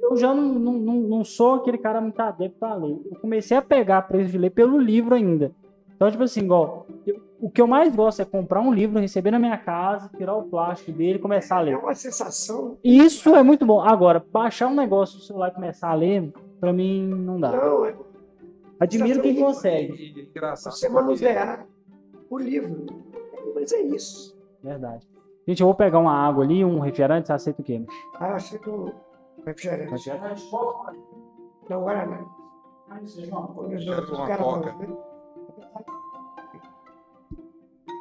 eu já não, não, não, não sou aquele cara muito adepto a ler. Eu comecei a pegar preço de ler pelo livro ainda. Então, tipo assim, igual, eu- o que eu mais gosto é comprar um livro, receber na minha casa, tirar o plástico dele e começar a É ler. uma sensação. Isso é muito bom. Agora, baixar um negócio no celular e começar a ler, pra mim não dá. Não, é Admiro quem Sensação consegue. E, e engraçado. você manusear o livro. Mas é isso. Verdade. Gente, eu vou pegar uma água ali, um refrigerante, você aceita o quê? Ah, eu um refrigerante. Refrigerante? Não, Guaraná. Quando os Quero outros uma coca.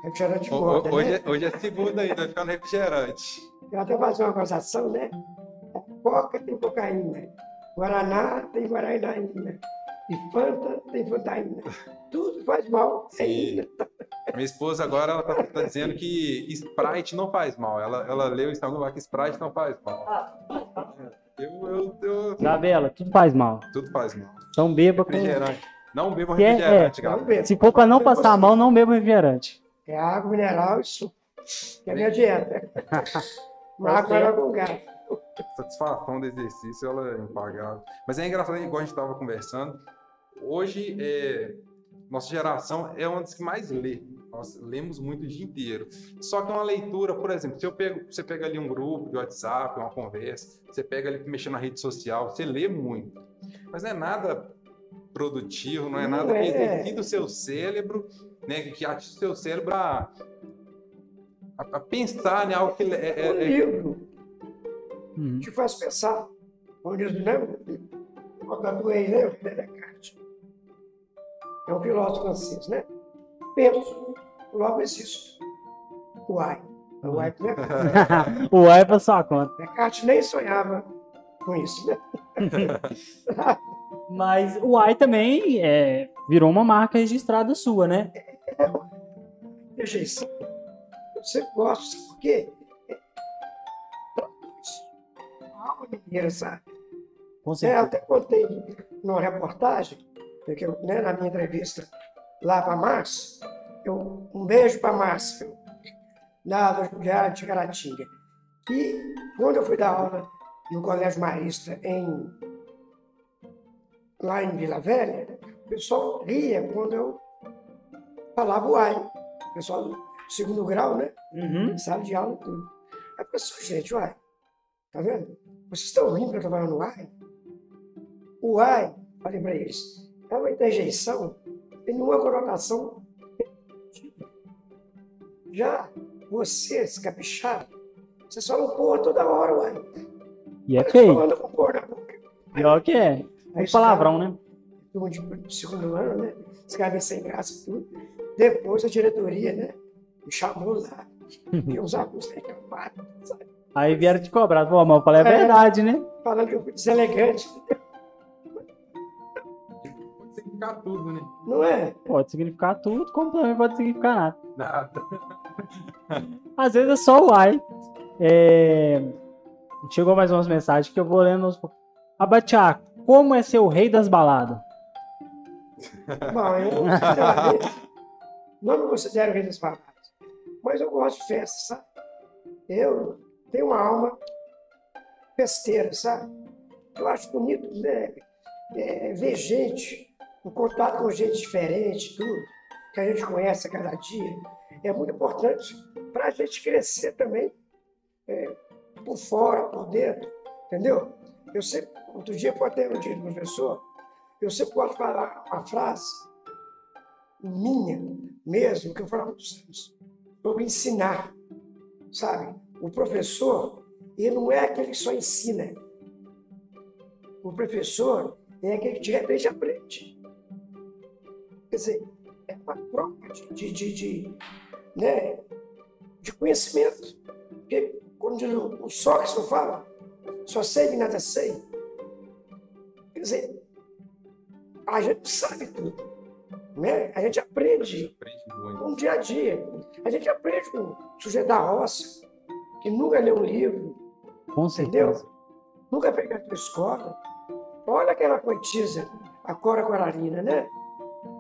Né? Refrigerante ho- engorda, Hoje, né? é, hoje é segunda ainda, vai ficar no refrigerante. Eu até fazer uma gozação, né? Coca tem cocaína. Guaraná tem guaraína. E Fanta tem fantaína. Tudo faz mal. Sim. Minha esposa agora ela tá, tá dizendo que Sprite não faz mal. Ela, ela leu em algum lugar que Sprite não faz mal. Eu, eu, eu- Isabela, tudo faz mal. tudo faz mal. Então beba com. Refrigerante. Não bebam Que é- refrigerante, é, ver. Se for pra não passar mal, não beba refrigerante. É água mineral e suco. Que é a minha dieta. Água mineral com gás. satisfação do exercício ela é impagável. Mas é engraçado, igual a gente estava conversando. Hoje, é, nossa geração é uma das que mais lê. Nós lemos muito o dia inteiro. Só que é uma leitura, por exemplo, se eu pego, você pega ali um grupo de WhatsApp, uma conversa, você pega ali mexendo na rede social, você lê muito. Mas não é nada produtivo, não é nada que é. exercita o seu cérebro, né, que ativa o seu cérebro a, a- a pensar em algo que é, é- Um é- livro Uhum. te faz pensar. Diz, né? O Tatuei, né? O René Descartes. É um filósofo francês, né? Penso, logo existo. Uai. Uai, né? o ar é pra sua conta. Descartes nem sonhava com isso, né? Mas o AI também é, virou uma marca registrada sua, né? Rejeição. Eu sempre gosto, sabe por quê? É, traduz a alma mineira, sabe? É, até contei numa reportagem, porque eu, né, na minha entrevista lá para Márcio, eu, um beijo para Márcio, lá do Diário de Caratinga. E quando eu fui dar aula no Colégio Marista, em, lá em Vila Velha, o pessoal ria quando eu falava o ai. O pessoal do segundo grau, né? Uhum. sala de aula e tudo. Aí eu falei assim, gente, uai, tá vendo? Vocês estão rindo eu tô falando uai? O uai, falei para eles, é uma interjeição e não uma conotação. Já vocês, capixaba, vocês falam porra toda hora, uai. E é feio. Falando com porra na boca. Pior que é. Aí Um os palavrão, né? turma de de segundo ano, né? Escreve sem graça e tudo. Depois a diretoria, né? Me chamou lá. E os alunos reclamaram, sabe? Aí vieram te cobrar. Pô, mas eu falei a É. verdade, né? Falando que eu fui deselegante. Pode significar tudo, né? Não é? Pode significar tudo, como também pode significar nada. Nada. Às vezes é só o ai. É... Chegou mais umas mensagens que eu vou lendo. Abatiá, como é ser o rei das baladas? Bom, eu não me considero rei das palavras. Mas eu gosto de festa, sabe? Eu tenho uma alma festeira, sabe? Eu acho bonito né? é, ver gente, o contato com gente diferente, tudo, que a gente conhece a cada dia. É muito importante para a gente crescer também, é, por fora, por dentro, entendeu? Eu sempre, outro dia, pode ter um dia do professor, eu sempre de falar uma frase minha mesmo, que eu falo há muitos anos, sobre ensinar, sabe? O professor, ele não é aquele que só ensina, o professor é aquele que de repente aprende. Quer dizer, é uma troca de, de, de, de, né, de conhecimento. Porque, como diz o, o Sócrates não fala, só sei que nada sei. Quer dizer, a gente sabe tudo. Né? A gente aprende Aprende muito. com o dia a dia. A gente aprende com o sujeito da roça, que nunca leu um livro, Com Entendeu? certeza. nunca fez na escola. Olha aquela poetisa, a Cora Coralina, né?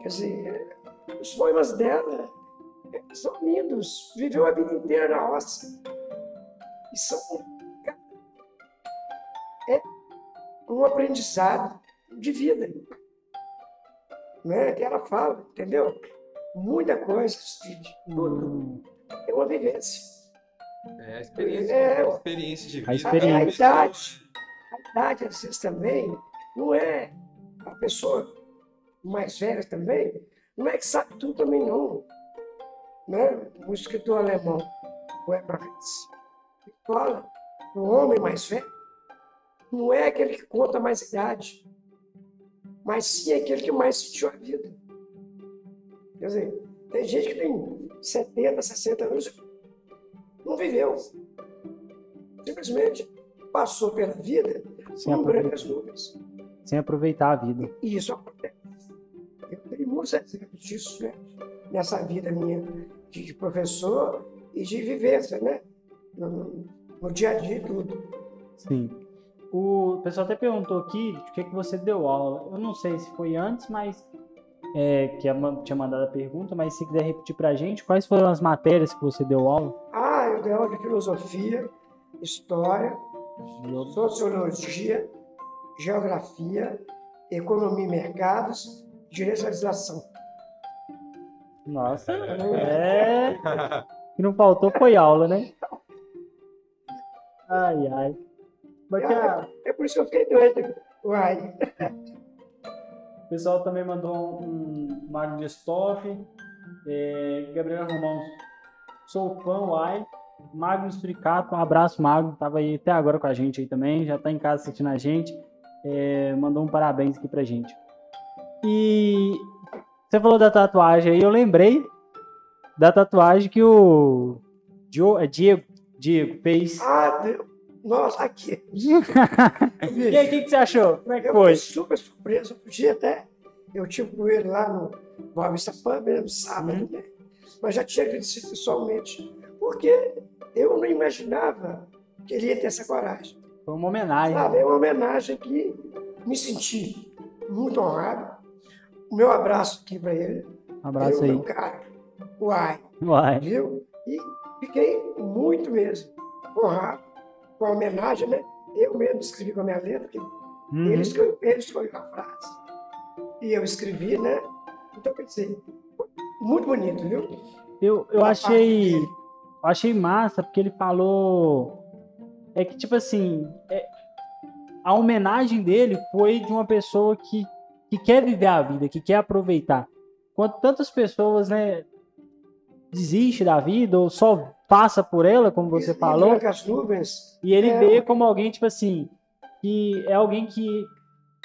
Quer dizer, os poemas dela são lindos. Viveu a vida inteira na roça. E são é um aprendizado de vida. Né? Que ela fala, entendeu? Muita coisa, de. Hum, É uma vivência. É a experiência, É, a experiência de vida. A experiência. A idade, a idade, às vezes, também, não é a pessoa mais velha também, não é que sabe tudo também, não. Né? O escritor alemão, o Eberhard, fala, o homem mais velho não é aquele que conta mais idade, mas sim aquele que mais sentiu a vida. Quer dizer, tem gente que tem 70, 60 anos e não viveu. Simplesmente passou pela vida sem, aproveitar, brancas nuvens. sem aproveitar a vida. E isso acontece. Eu tenho muitos exemplos disso, né? Nessa vida minha de, de professor e de vivência, né? No, no dia a dia e tudo. Sim. O pessoal até perguntou aqui de que, que você deu aula. Eu não sei se foi antes, mas é, que a tinha mandado a pergunta, mas se quiser repetir pra gente, quais foram as matérias que você deu aula? Ah, eu dei aula de filosofia, história, sociologia, geografia, economia e mercados, direito à legislação. Nossa, é. O que não faltou foi aula, né? Ai, ai. Mas que a- É por isso que eu fiquei doido. Uai. O pessoal também mandou um Magno de Stop. É, Gabriel Romão, sou fã, uai. Magno Espricato, um abraço, Magno. Tava aí até agora com a gente aí também. Já tá em casa assistindo a gente. É, mandou um parabéns aqui pra gente. E você falou da tatuagem aí, eu lembrei da tatuagem que o é Diego, Diego fez. Ah, Deus. Nossa, aqui. e aí, o que, que você achou? Como é que Eu foi? fiquei super surpreso. Eu podia até. Eu tive com ele lá no Boa Vista Pub, né, no sábado, Uhum. né? Mas já tinha agradecido pessoalmente. Porque eu não imaginava que ele ia ter essa coragem. Foi uma homenagem. Sabe? É uma homenagem que me senti muito honrado. O meu abraço aqui para ele. Um abraço eu, aí. meu cara. Uai, Uai. viu? E fiquei muito mesmo honrado com a homenagem, né? Eu mesmo escrevi com a minha letra, que Uhum. ele, escolheu, ele escolheu a frase. E eu escrevi, né? Então, quer dizer, foi muito bonito, viu? Eu, eu achei. achei massa, porque ele falou. É que, tipo assim. é- a homenagem dele foi de uma pessoa que, que quer viver a vida, que quer aproveitar. Quanto tantas pessoas, né, desiste da vida ou só passa por ela, como você E- falou, E as nuvens. e ele é, vê como alguém, tipo assim, que é alguém que,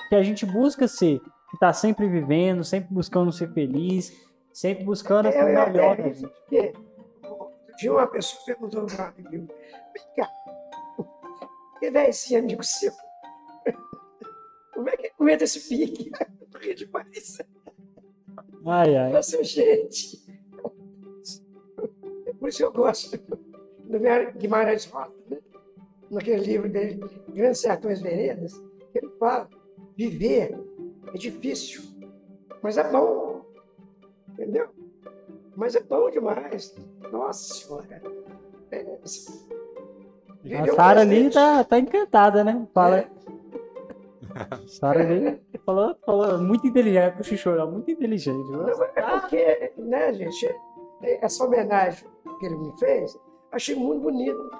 que a gente busca ser, que tá sempre vivendo, sempre buscando ser feliz, sempre buscando ser eu, eu melhor. vi, porque tinha uma pessoa que perguntou para mim, vem cá, que velho esse amigo seu? Como é que aguenta esse pique? Porque demais. Ai, ai. Nossa, gente. É por isso eu gosto do Guimarães- Rosa, né? naquele livro dele, Grandes Sertões Veredas, ele fala, viver é difícil, mas é bom. Entendeu? Mas é bom demais. Nossa Senhora. É, A Sara ali tá, tá encantada, né? Fala. É. Sara ali falou, falou muito inteligente, ela é muito inteligente. Não, é porque, né, gente, essa homenagem que ele me fez, achei muito bonito.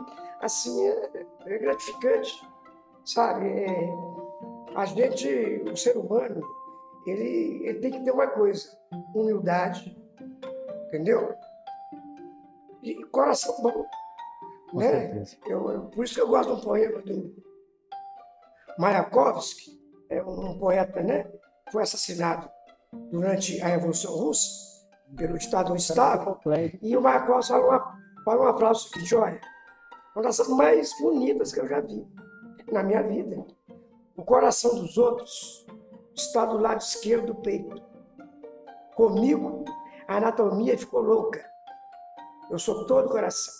Assim, é, é gratificante, sabe? É, a gente, o ser humano, ele, ele tem que ter uma coisa, humildade, entendeu? E coração bom, Com né? certeza. Eu, eu- por isso que eu gosto do poema do Mayakovsky, é um poeta, né? Foi assassinado durante a Revolução Russa pelo ditador Stalin. E o Marcos falou uma, falou uma frase seguinte, olha, uma das mais bonitas que eu já vi na minha vida. O coração dos outros está do lado esquerdo do peito. Comigo, a anatomia ficou louca. Eu sou todo coração.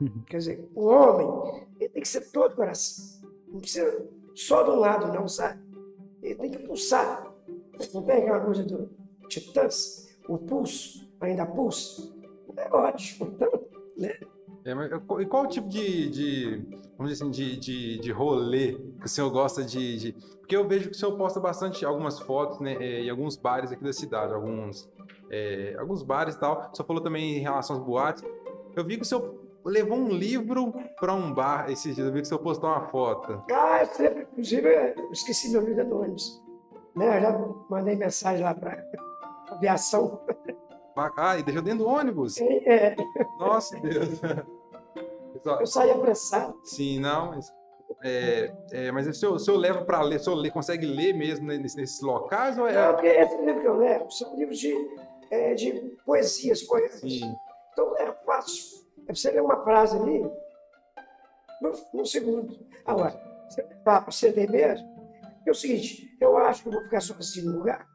Uhum. Quer dizer, o homem ele tem que ser todo coração. Não precisa só de um lado, não, sabe? Ele tem que pulsar. Não tem aquela coisa do Titãs, o pulso, ainda pulsa. É ótimo. Então, né? É, mas e qual o tipo de, de vamos dizer assim, de, de, de rolê que o senhor gosta de, de- Porque eu vejo que o senhor posta bastante algumas fotos, né, é, em alguns bares aqui da cidade, alguns, é, alguns bares e tal. O senhor falou também em relação às boates. Eu vi que o senhor levou um livro para um bar esses dias. Eu vi que o senhor postou uma foto. Ah, eu sempre, inclusive, eu esqueci meu livro no ônibus. Né? Eu já mandei mensagem lá para aviação. Ah, e deixou dentro do ônibus? É, Nossa, Deus. Eu saí apressado. Sim, não, mas, é, é, mas o senhor, o senhor leva para ler, o senhor lê- consegue ler mesmo nesses, nesses locais ou Não, é... porque esse livro que eu levo são livros de, é, de poesias, poemas. Sim, Então é fácil. É pra você ler uma frase ali num, segundo. Agora, você levar para você ler mesmo, é o seguinte, eu acho que eu vou ficar sozinho no lugar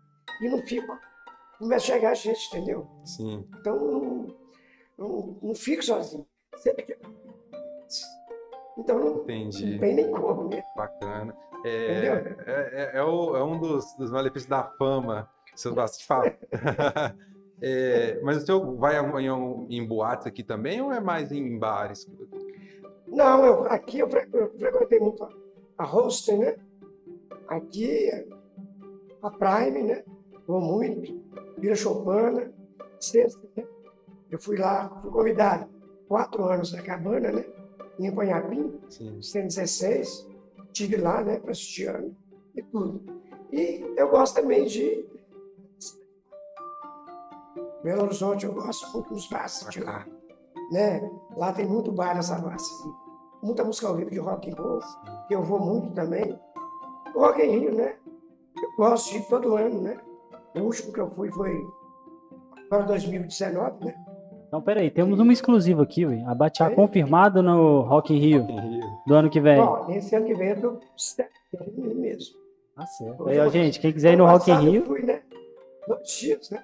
e não fico. Começa a chegar gente, entendeu? sim. Então não, não, não fico sozinho. Sempre que... Então não, Entendi. não tem nem como, né? Bacana. É, é, é- é o- é um dos, dos malefícios da fama, senhor gosta de falar. É, mas o senhor vai em, em, boates aqui também ou é mais em bares? Não, eu, aqui eu, fre- eu frequentei muito a, Hostel, né? Aqui, a Prime, né? Vou muito. Vila Chopana, sexta, né? Eu fui lá, fui convidado, quatro anos na cabana, né? Em Panhapim, Sim. 116. Estive lá, né? Prestigiando e tudo. E eu gosto também de. Belo Horizonte, eu gosto muito dos bares de lá. Né? Lá tem muito bar nessa base. Muita música ao vivo de rock and roll, que eu vou muito também. Rock in Rio, né? Eu gosto de ir todo ano, né? O último que eu fui foi para 2019, né? Então, peraí, temos uma exclusiva aqui, ué. A Batiá Aí. confirmada no Rock in Rio Em Rio. do ano que vem. Bom, nesse ano que vem eu tô certo mesmo. Tá certo. Aí, ó, gente, quem quiser ir no Ano Rock in passado eu Rio, fui, né? Dois dias, né?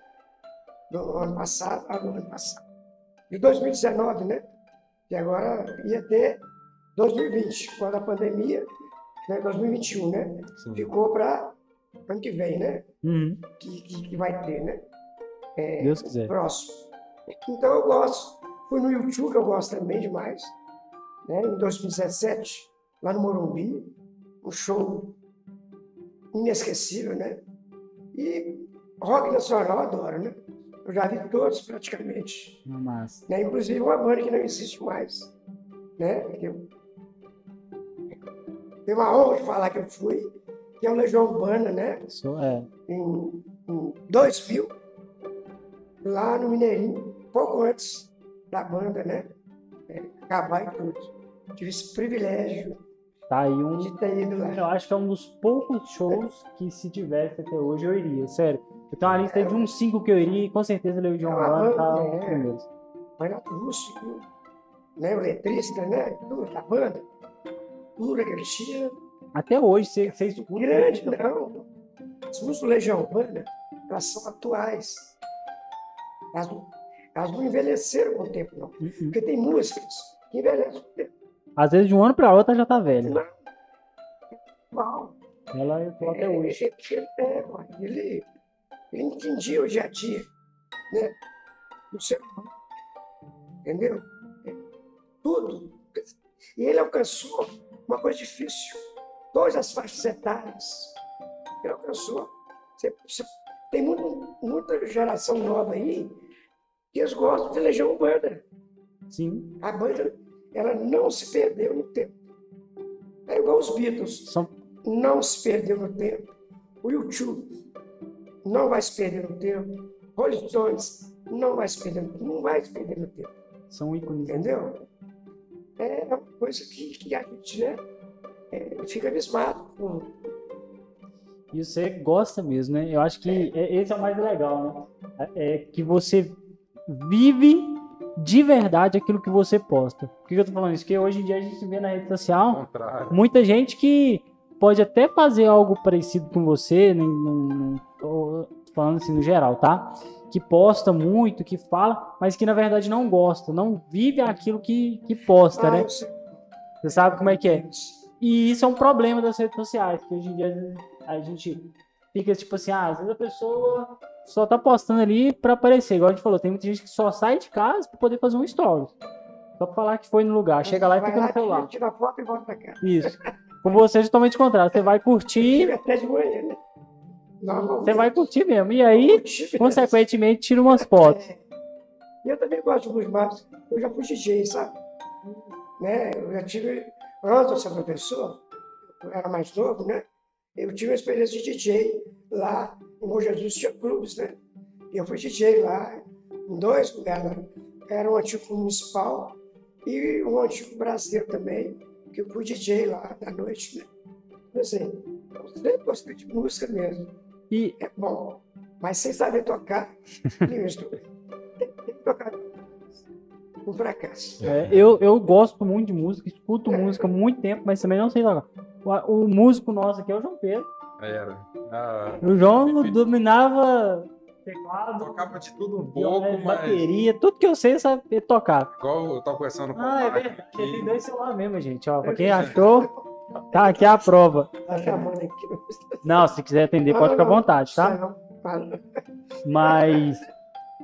Do ano passado, ah, do ano passado. De 2019, né? E agora ia ter 2020, quando a pandemia, né? 2021, né? Sim. Ficou para ano que vem, né? Uhum, Que, que, vai ter, né? É, Deus quiser. próximo. Então eu gosto. Fui no YouTube, que eu gosto também demais. Né? Em 2017, lá no Morumbi, um show inesquecível, né? E rock nacional eu adoro, né? Eu já vi todos praticamente. Massa. Né? Inclusive uma banda que não existe mais. Né? Eu... Tenho uma honra de falar que eu fui, que é o Legião Urbana, né? Sou- é, em, em 2000, lá no Mineirinho, pouco antes da banda, né? é, acabar e tudo. Tive esse privilégio tá aí um. de ter ido lá. Eu acho que é um dos poucos shows que, se tivesse até hoje, eu iria, sério. Eu tenho uma lista de uns cinco que eu iria e com certeza o Legião É Urbana tá nos é. primeiros. Renato Russo, né? o letrista, né? Tudo, da banda. Ele tinha. Até hoje, você, você escuta. Grande, não. As músicas do Legião Urbana, elas são atuais. Elas, não- elas não envelheceram com o tempo, não. Uhum. Porque tem músicas que envelhecem com o tempo. Às vezes de um ano pra outro ela já tá velha. Uau. Ela tô até hoje. Ele, ele, é, mano, ele, ele entendia o dia a dia, né? Do ser humano. Entendeu? É, Tudo. E ele alcançou uma coisa difícil. Todas as faixas etárias. Ele alcançou. Você- você- tem muito- muita geração nova aí que eles gostam de Legião Urbana. Sim. A banda, ela não se perdeu no tempo. É igual os Beatles São, não se perdeu no tempo. O YouTube não vai se perder no tempo. Rolling Stones não vai se perder no tempo. Não vai se perder no tempo. são ícones. Entendeu? É uma coisa que, que a gente né, é, fica abismado com, E você gosta mesmo, né? Eu acho que é- esse é o mais legal, né? É é que você vive de verdade aquilo que você posta. Por que eu tô falando isso? Porque hoje em dia a gente vê na rede social contrário. muita gente que pode até fazer algo parecido com você, não tô falando assim no geral, tá? Que posta muito, que fala, mas que na verdade não gosta, não vive aquilo que, que posta, Ah, né? Você sabe como é que é. E isso é um problema das redes sociais, que hoje em dia a gente fica tipo assim, ah, às vezes a pessoa só tá postando ali pra aparecer. Igual a gente falou, tem muita gente que só sai de casa pra poder fazer um story. Só pra falar que foi no lugar. Chega lá e fica no tira- celular. Tira foto e volta pra cá. Isso. Com você é totalmente contrário. Você vai curtir, até de manhã, né? Você vai curtir mesmo. E aí, consequentemente, tira umas fotos. É. E eu também gosto de Luiz Matos. Eu já fui DJ, sabe? Né? Eu já tive, antes de ser professor, eu era mais novo, né? Eu tive uma experiência de DJ lá em Bom Jesus, tinha clubes, né? E eu fui DJ lá, em dois lugares. Era um antigo municipal e um antigo brasileiro também, que eu fui DJ lá da noite, né? Então, Assim, eu sempre gostei de música mesmo. E É bom, mas sem saber tocar nenhum instrumento. Tem que tocar um fracasso. é, eu, eu gosto muito de música, escuto música há muito tempo, mas também não sei tocar. O, o músico nosso aqui é o João Pedro. Era. Ah, O João dominava teclado, tocava de tudo um pouco, mas bateria, tudo que eu sei saber tocar. igual eu tava conversando com Ah, o é Marco verdade. Ele tem dois celulares mesmo, gente. Ó, pra quem achou, tá aqui a prova. Tá chamando aqui. Não, se quiser atender, pode ficar à vontade, tá? Mas.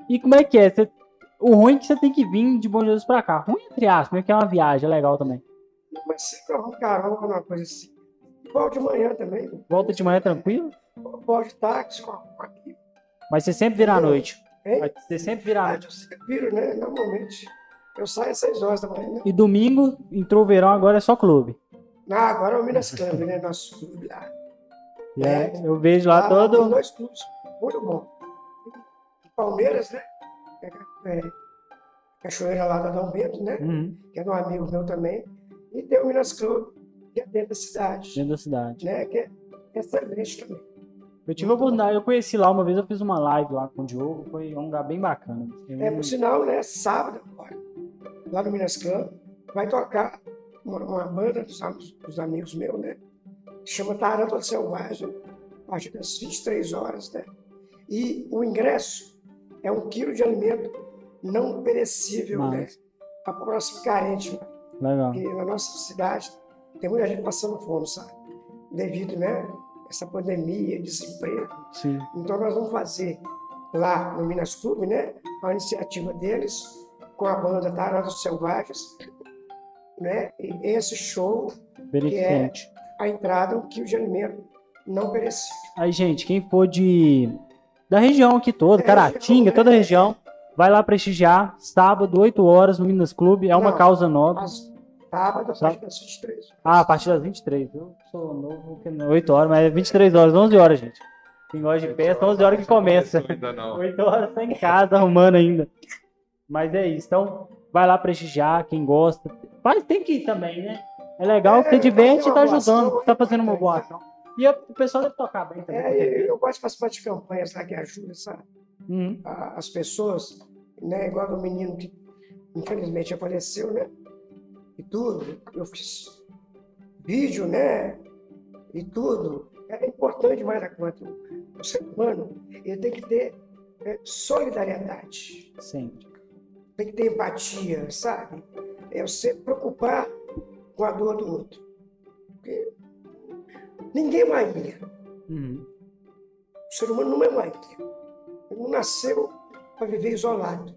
E como é que é? Você- O ruim é que você tem que vir de Bom Jesus pra cá. Ruim entre aspas, porque é uma viagem, é legal também. Mas sempre arruma carona, uma coisa assim. Igual de manhã também. Volta de manhã tranquilo, Igual de táxi amigo. mas você sempre vira à noite. Hein? Mas Você sempre vira à Ah, noite. eu sempre viro, né? Normalmente. Eu saio às 6 horas da manhã, né? E domingo, entrou o verão, agora é só clube. Não, agora é o Minas Club, né? Nosso clube lá. E é, eu vejo lá Tem todo. dois clubes, muito bom. Palmeiras, né? É, é, Cachoeira lá da Dom Bento, né? Uhum, Que é de um amigo meu também. E tem o Minas Club, que é dentro da cidade, dentro da cidade. né? Que é excelente também. Eu tive a oportunidade, eu conheci lá uma vez, eu fiz uma live lá com o Diogo, foi um lugar bem bacana. Eu- É, por sinal, né? Sábado agora, lá no Minas Club, vai tocar uma, uma banda dos, dos amigos meus, né? Que chama Tarântula Selvagem, a partir das 23 horas, né? E o ingresso é um quilo de alimento não perecível, né? Massa. Para a população carente, né? Legal. Porque na nossa cidade tem muita gente passando fome, sabe? Devido, né? Essa pandemia, desemprego. Sim. Então nós vamos fazer lá no Minas Clube, né? A iniciativa deles com a banda Tarantas Selvagens, né? E esse show, Beneficente. a entrada é um quilo de alimento não perecível. Aí, gente, quem for de da região aqui toda, Caratinga, toda a região, vai lá prestigiar, sábado, 8 horas, no Minas Clube, é uma Não. causa nova. Mas sábado, a partir das 23. Ah, a partir das 23. Eu sou novo, que não- 8 horas, mas é 23 horas, 11 horas, gente. Quem gosta de festa, 11 horas que começa. Ainda não. 8 horas tá em casa arrumando ainda. Mas é isso. Então, vai lá prestigiar, quem gosta. Mas tem que ir também, né? É legal que É, você diverte e tá ajudando, tá fazendo uma boa importante, ação. E o pessoal deve tocar bem também. É, eu gosto de participar de campanhas lá que ajudam, sabe? Uhum. a- as pessoas, né? Igual do menino que infelizmente já faleceu, né? E tudo. Eu fiz vídeo, né? E tudo. É importante mais a conta. O ser humano, ele tem que ter é, solidariedade, Sempre. tem que ter empatia, sabe? É você preocupar com a dor do outro. Porque ninguém é uma ilha. Uhum. O ser humano não é uma ilha. Ele não nasceu para viver isolado.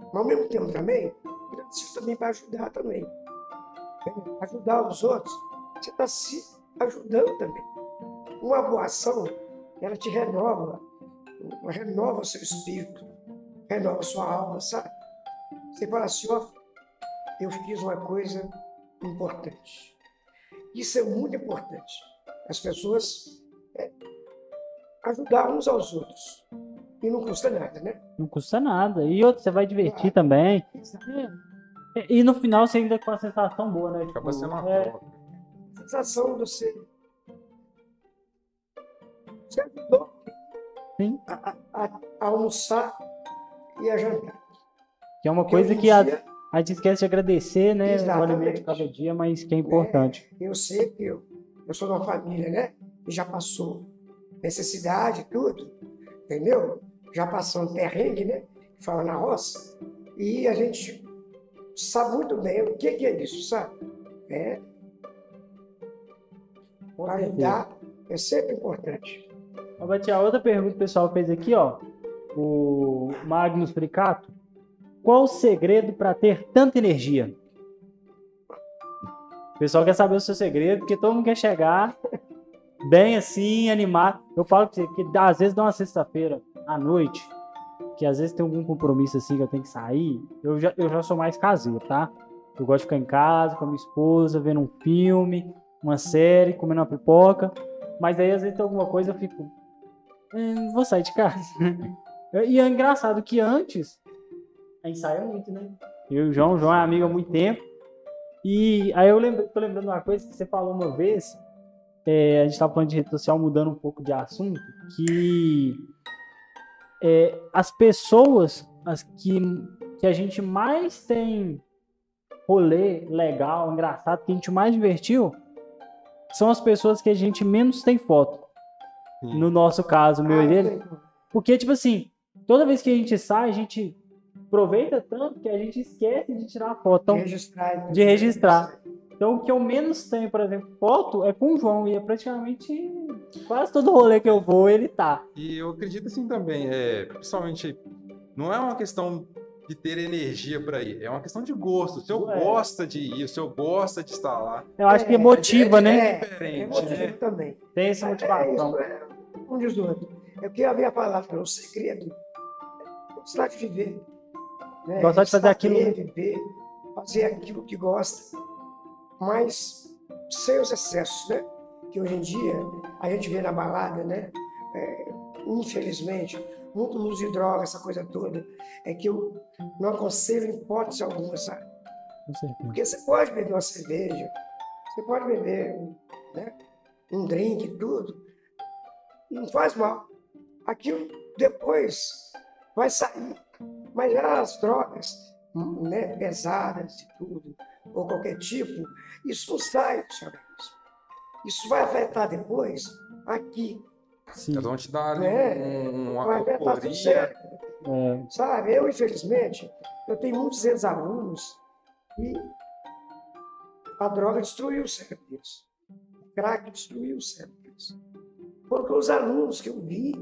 Mas ao mesmo tempo também, ele nasceu também para ajudar também. É, Ajudar os outros. Você está se ajudando também. Uma boa ação, ela te renova, renova o seu espírito, renova a sua alma, sabe? Você fala assim, ó, eu fiz uma coisa importante. Isso é muito importante. As pessoas é, ajudar uns aos outros. E não custa nada, né? Não custa nada. E outro, você vai divertir também. E, e no final você ainda com a sensação boa, né? Acaba Tipo, sendo uma é, troca. A sensação de você Você ajudou Sim. a, a- a- almoçar e a jantar. Que é uma Porque coisa que a, dia, a gente esquece de agradecer, né? O Exatamente. alimento de cada dia, mas que é importante. Eu sei que eu, eu sou de uma família, né? Que já passou necessidade e tudo, entendeu? Já passou um terrengue, né? Que fala na roça. E a gente sabe muito bem o que, que é isso, sabe? É, certeza. ajudar é sempre importante. Bati, a outra pergunta que o pessoal fez aqui, ó. O Magnus Fricato. Qual o segredo para ter tanta energia? O pessoal quer saber o seu segredo, porque todo mundo quer chegar bem assim, animado. Eu falo pra você que às vezes dá uma sexta-feira à noite, que às vezes tem algum compromisso assim que eu tenho que sair. Eu já, eu já sou mais caseiro, tá? Eu gosto de ficar em casa com a minha esposa, vendo um filme, uma série, comendo uma pipoca. Mas aí às vezes tem alguma coisa, eu fico. "Hum, vou sair de casa. e é engraçado que antes a gente saía muito, né? Eu e o João, o João é amigo há muito tempo. E aí eu lembro, tô lembrando uma coisa que você falou uma vez. é, a gente tava falando de rede social, mudando um pouco de assunto, que é, as pessoas as que, que a gente mais tem rolê legal, engraçado, que a gente mais divertiu, são as pessoas que a gente menos tem foto. Sim. No nosso caso, o meu e Ah, dele. Porque, tipo assim, toda vez que a gente sai, a gente aproveita tanto que a gente esquece de tirar a foto. Então, de registrar. de registrar. então, o que eu menos tenho, por exemplo, foto é com o João. E é praticamente quase todo rolê que eu vou, ele tá. E eu acredito assim também, é, principalmente, não é uma questão de ter energia para ir, é uma questão de gosto. O senhor É. gosta de ir, o senhor gosta de estar lá. Eu acho que motiva, né? É, Diferente, é motivo né? também. Tem essa É motivação. isso, é um diz do outro. É o que eu havia falado para o segredo. é Gostar de viver. Né? Gostar de fazer aquilo- Viver, fazer aquilo que gosta, mas sem os excessos, né? Que hoje em dia a gente vê na balada, né? É, infelizmente, muito uso de droga, essa coisa toda. É que eu não aconselho em hipótese alguma, sabe? Porque você pode beber uma cerveja, você pode beber né, um drink, tudo. Não faz mal. Aquilo depois vai sair. Mas já as drogas né, pesadas e tudo, ou qualquer tipo, isso não sai do seu organismo. Isso vai afetar depois aqui. Sim. Elas vão te dar ali É, um- uma vai afetar tudo euforia. É, Sabe, eu, infelizmente, eu tenho muitos ex-alunos e a droga destruiu o cérebro deles. O crack destruiu o cérebro deles. Porque os alunos que eu vi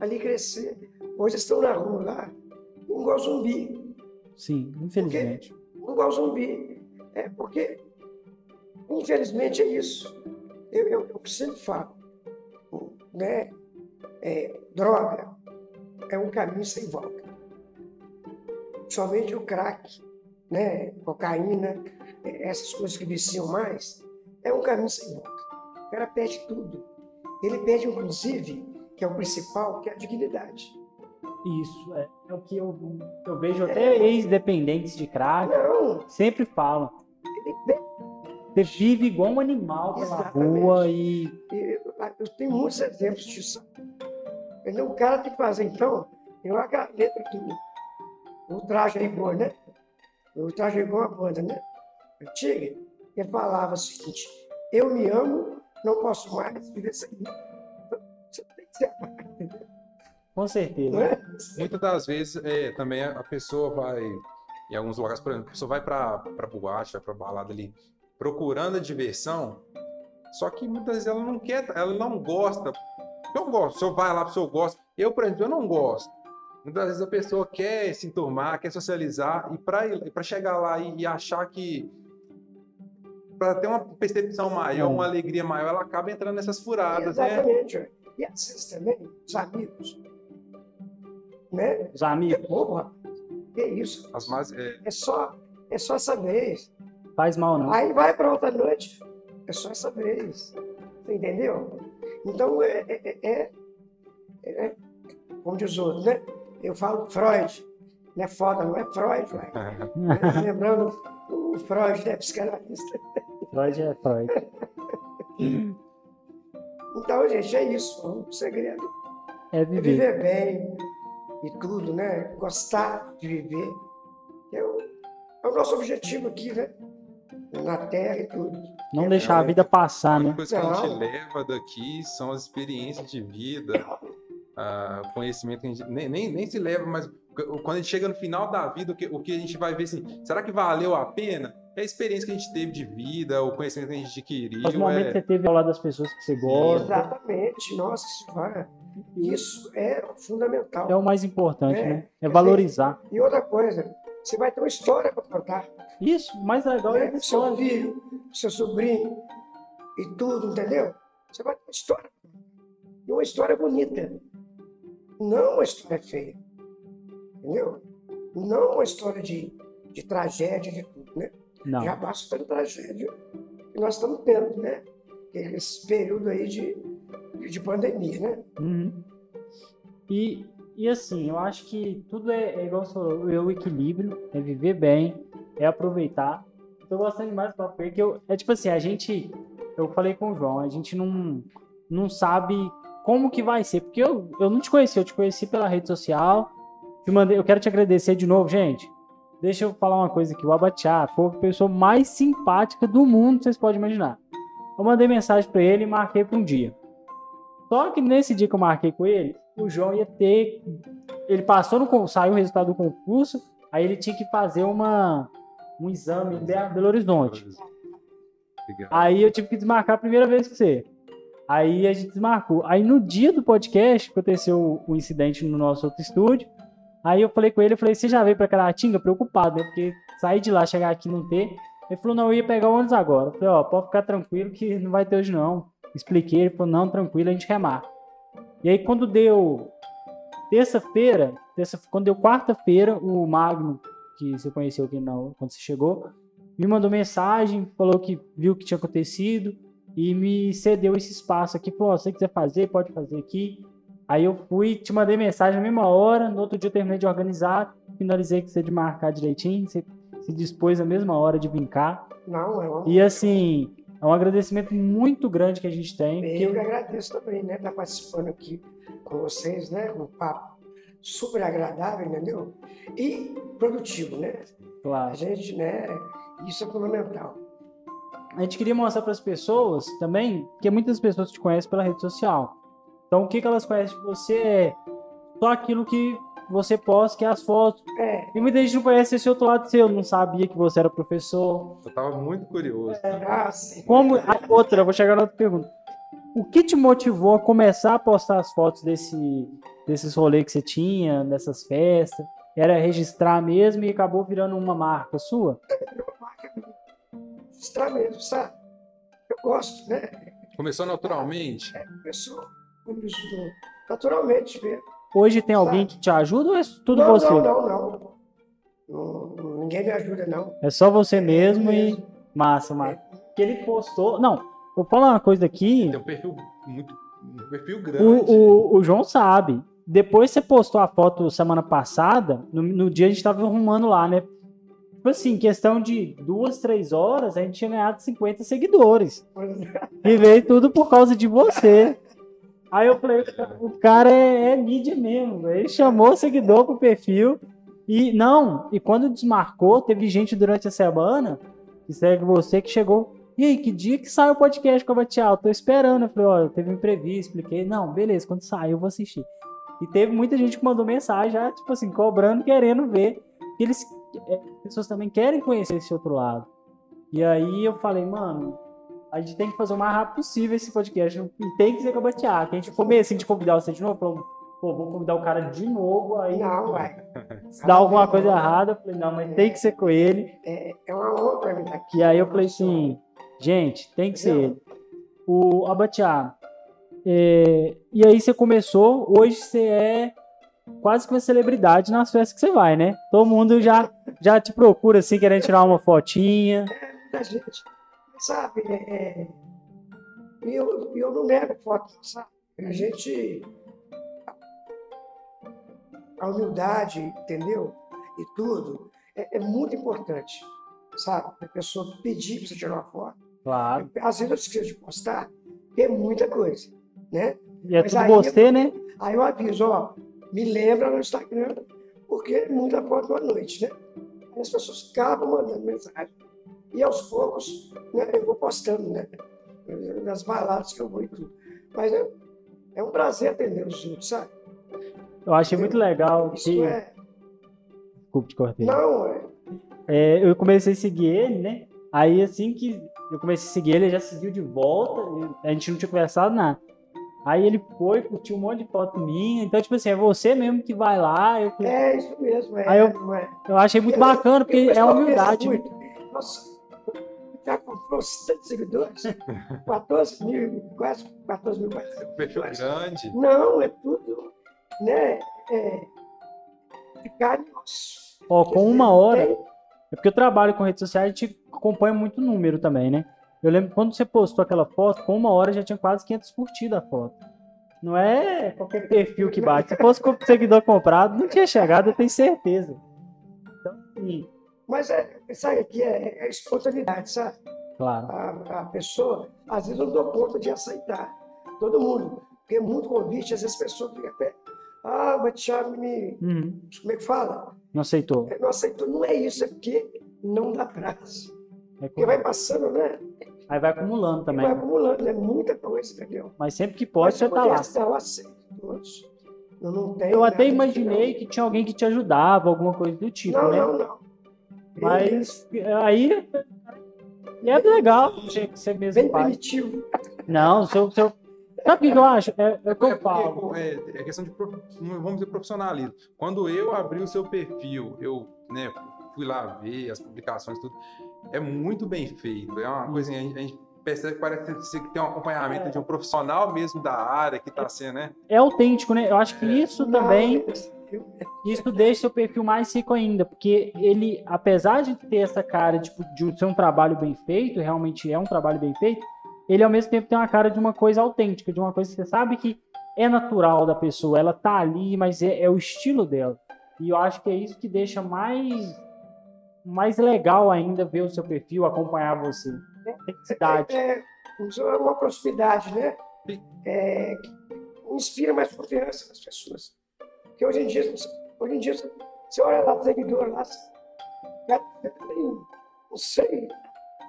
ali crescer, hoje estão na rua lá, igual zumbi. sim, infelizmente. Igual zumbi. É porque, infelizmente, é isso. Eu, eu, eu sempre falo, né? É, droga é um caminho sem volta. Somente o crack, né? Cocaína, é, essas coisas que viciam mais, é um caminho sem volta. O cara perde tudo. Ele perde, inclusive, que é o principal, que é a dignidade. Isso, é, é o que eu, eu vejo até ex-dependentes de crack, Não, sempre falam. Você vive igual um animal pela Exatamente. rua e eu tenho muitos exemplos disso. Então, o cara tem que fazer, então, eu a letra do o traje a rigor, né? O traje a rigor é uma banda, né? Antiga. Ele falava o seguinte: Eu me amo, não posso mais viver sem mim. Você tem que ser amado, entendeu? Com certeza. É? Muitas das vezes é, também a pessoa vai, em alguns lugares, por exemplo, a pessoa vai pra boate, vai pra balada ali, procurando a diversão, só que muitas vezes ela não quer, ela não gosta. Eu gosto, o senhor vai lá, o senhor gosta. Eu, por exemplo, eu não gosto. Muitas vezes a pessoa quer se enturmar, quer socializar, e para chegar lá e, e achar que. Para ter uma percepção maior, uma alegria maior, ela acaba entrando nessas furadas, né? Exatamente. ó. E às vezes também, os amigos, né? Os É amigos, bobo, rapaz. Que isso? As mais, é, É só, é só essa vez. faz mal não. Aí vai para outra noite. É só essa vez. Você entendeu? Então, é, é, é, é- é- como diz o outro, né? Eu falo Freud. Não é foda, não é Freud, vai. Lembrando o Freud, né? Psicanalista. Freud é Freud. Então, gente, é isso. O segredo É é viver. viver bem e tudo, né? Gostar de viver. É o, é o nosso objetivo aqui, né? Na Terra e tudo. Não deixar a vida passar, A né? única coisa que a gente leva daqui são as experiências de vida, o conhecimento que a gente nem, nem, nem se leva, mas quando a gente chega no final da vida, o que, o que a gente vai ver assim, será que valeu a pena? É a experiência que a gente teve de vida, o conhecimento que a gente adquiriu. Os momentos que é... você teve ao lado das pessoas que você gosta. Exatamente. Nossa Senhora. Isso é fundamental. É o mais importante, É, né? É é valorizar. E outra coisa, você vai ter uma história para contar. Isso, o mais legal é a né? Seu filho, seu sobrinho e tudo, entendeu? Você vai ter uma história. E uma história bonita. Não uma história feia. Entendeu? Não uma história de, de tragédia, de tudo, né? Não. Já basta pela tragédia que nós estamos tendo, né? Esse período aí de, de pandemia, né? Uhum. E, e assim, eu acho que tudo é, é igual falou, é o equilíbrio, é viver bem, é aproveitar. Tô gostando demais do papo porque eu, é tipo assim, a gente, eu falei com o João, a gente não, não sabe como que vai ser, porque eu, eu não te conheci, eu te conheci pela rede social, te mandei, eu quero te agradecer de novo, gente. Deixa eu falar uma coisa aqui, o Abatiá foi a pessoa mais simpática do mundo, vocês podem imaginar. Eu mandei mensagem pra ele e marquei pra um dia. Só que nesse dia que eu marquei com ele, o João ia ter. Ele passou no. Saiu o resultado do concurso, aí ele tinha que fazer uma, um exame em Be- Belo Horizonte. Aí eu tive que desmarcar a primeira vez com você. Aí a gente desmarcou. Aí no dia do podcast, aconteceu o incidente no nosso outro estúdio. Aí eu falei com ele, eu falei, você já veio pra Caratinga? Preocupado, né? Porque sair de lá, chegar aqui e não ter. Ele falou, não, eu ia pegar o ônibus agora. Eu falei, ó, pode ficar tranquilo que não vai ter hoje não. Expliquei, ele falou, não, tranquilo, a gente remarca. E aí quando deu terça-feira, terça, quando deu quarta-feira, o Magno, que você conheceu aqui não, quando você chegou, me mandou mensagem, falou que viu o que tinha acontecido e me cedeu esse espaço aqui. Falou: "Ó, se você quiser fazer, pode fazer aqui. Aí eu fui, te mandei mensagem na mesma hora. No outro dia eu terminei de organizar, finalizei com você de marcar direitinho. Você se dispôs na mesma hora de cá. Não, é uma E assim, é um agradecimento muito grande que a gente tem. Eu que agradeço também, né? Estar participando aqui com vocês, né? Um papo super agradável, entendeu? E produtivo, né? A claro. gente, né? Isso é fundamental. a gente queria mostrar para as pessoas também, que muitas pessoas te conhecem pela rede social. Então, o que, que elas conhecem de você é só aquilo que você posta, que é as fotos. É, E muita gente não conhece esse outro lado seu, não sabia que você era professor. Eu tava muito curioso. ah, sim. Como a outra, eu vou chegar na outra pergunta. O que te motivou a começar a postar as fotos desse, desses rolês que você tinha, dessas festas? Era registrar mesmo e acabou virando uma marca sua? Está mesmo, sabe? Eu gosto, né? Começou naturalmente? Pessoa, como isso, naturalmente mesmo. Hoje tem alguém que te ajuda ou é tudo não, você? não, não, não, não. Ninguém me ajuda, não. É só você mesmo e massa, massa. Que ele postou. Não, vou falar uma coisa aqui. Tem um perfil muito. Um perfil grande. O, o, o João sabe. Depois você postou a foto semana passada, no, no dia a gente tava arrumando lá, né? Tipo assim, questão de duas, três horas, a gente tinha ganhado 50 seguidores. E veio tudo por causa de você. Aí eu falei, o cara é, é mídia mesmo. Ele chamou o seguidor pro perfil. E não, e quando desmarcou, teve gente durante a semana que segue você que chegou. E aí, que dia que sai o podcast com a Batial? Tô esperando. Eu falei, ó, teve um imprevisto, expliquei. Não, beleza, quando sair eu vou assistir. E teve muita gente que mandou mensagem, já, tipo assim, cobrando, querendo ver. Eles, é, as pessoas também querem conhecer esse outro lado. E aí eu falei, mano, a gente tem que fazer o mais rápido possível esse podcast. E tem que ser com a Batiá. Que a gente meio assim de convidar você de novo. Falou, pô, vou convidar o cara de novo. Aí Não, vai. se dá alguma coisa errada. Eu falei, não, mas tem que ser com ele. É, é uma honra pra mim estar aqui. E aí eu falei assim, gente, tem que ser ele. O Abatiá. é, e aí você começou, hoje você é quase que uma celebridade nas festas que você vai, né? Todo mundo já, já te procura assim, querendo tirar uma fotinha. Muita gente, sabe? É, é, e eu, eu não nego foto, sabe? A gente. A humildade, entendeu? E tudo, é, é muito importante, sabe? A pessoa pedir para você tirar uma foto. Claro. Às vezes eu esqueço de postar, tem muita coisa. né? E é Mas tudo aí- você, né? Aí eu aviso, ó, me lembra no Instagram, porque muita foto à noite, né? Aí as pessoas acabam mandando mensagem. E aos poucos, né, eu vou postando, né? Nas baladas que eu vou e tudo. Mas é, é um prazer atender os outros, sabe? Eu achei muito legal Isso que. é. Desculpa te cortei. Não, é. É, eu comecei a seguir ele, né? Aí assim que eu comecei a seguir ele, ele já seguiu de volta. e A gente não tinha conversado nada. Aí ele foi, curtiu um monte de foto minha. Então, tipo assim, é você mesmo que vai lá. Eu, É isso mesmo, é. Aí eu- é. eu achei muito Eu- bacana, porque E o é humildade. né? muito, Nossa, já comprou tantos seguidores? 14 mil, quase 14 mil. Perfil grande. Não, é tudo, né? É, de carne e osso. Ó, com uma hora. Tem- É porque eu trabalho com redes sociais, a gente acompanha muito número também, né? Eu lembro que quando você postou aquela foto, com uma hora já tinha quase 500 curtidas a foto. Não é qualquer perfil que bate. Se fosse com o seguidor comprado, não tinha chegado, eu tenho certeza. Então, sim, Mas é, sabe aqui é, é espontaneidade, sabe? claro. A, a pessoa, às vezes, não dou conta de aceitar. Todo mundo. Porque é muito convite, às vezes a pessoa fica até. Ah, mas Thiago me. Uhum. Como é que fala? Não aceitou. Não aceitou. Não é isso, é porque não dá prazo. É Porque vai passando, né? Aí vai acumulando também. Vai acumulando, é muita coisa, entendeu? Mas sempre que pode, Mas você tá lá. modéstia, Eu aceito todos. Eu não tenho. Eu até imaginei que tinha alguém que te ajudava, alguma coisa do tipo, Não, né? não, não. Mas aí. É legal você você mesmo Bem faz. primitivo. Não, seu, seu... sabe o que eu acho? É, é o que É eu falo. porque, é, é questão de, vamos dizer, profissionalismo. Quando eu abri o seu perfil, eu né, fui lá ver as publicações, tudo, é muito bem feito. É uma coisa, assim, a gente, a gente percebe que parece que tem um acompanhamento de um profissional mesmo da área que está sendo, né? É autêntico, né? Eu acho que isso Não, também, eu- isso deixa seu perfil mais rico ainda, porque ele, apesar de ter essa cara tipo, de ser um trabalho bem feito, realmente é um trabalho bem feito, ele ao mesmo tempo tem uma cara de uma coisa autêntica, de uma coisa que você sabe que é natural da pessoa, ela tá ali, mas é, é o estilo dela. E eu acho que é isso que deixa mais mais legal ainda ver o seu perfil, acompanhar você. Autenticidade. É, isso é uma proximidade, né? É, inspira mais confiança nas pessoas. Porque hoje em dia, hoje em dia você olha lá, seguidor lá, tem, não sei,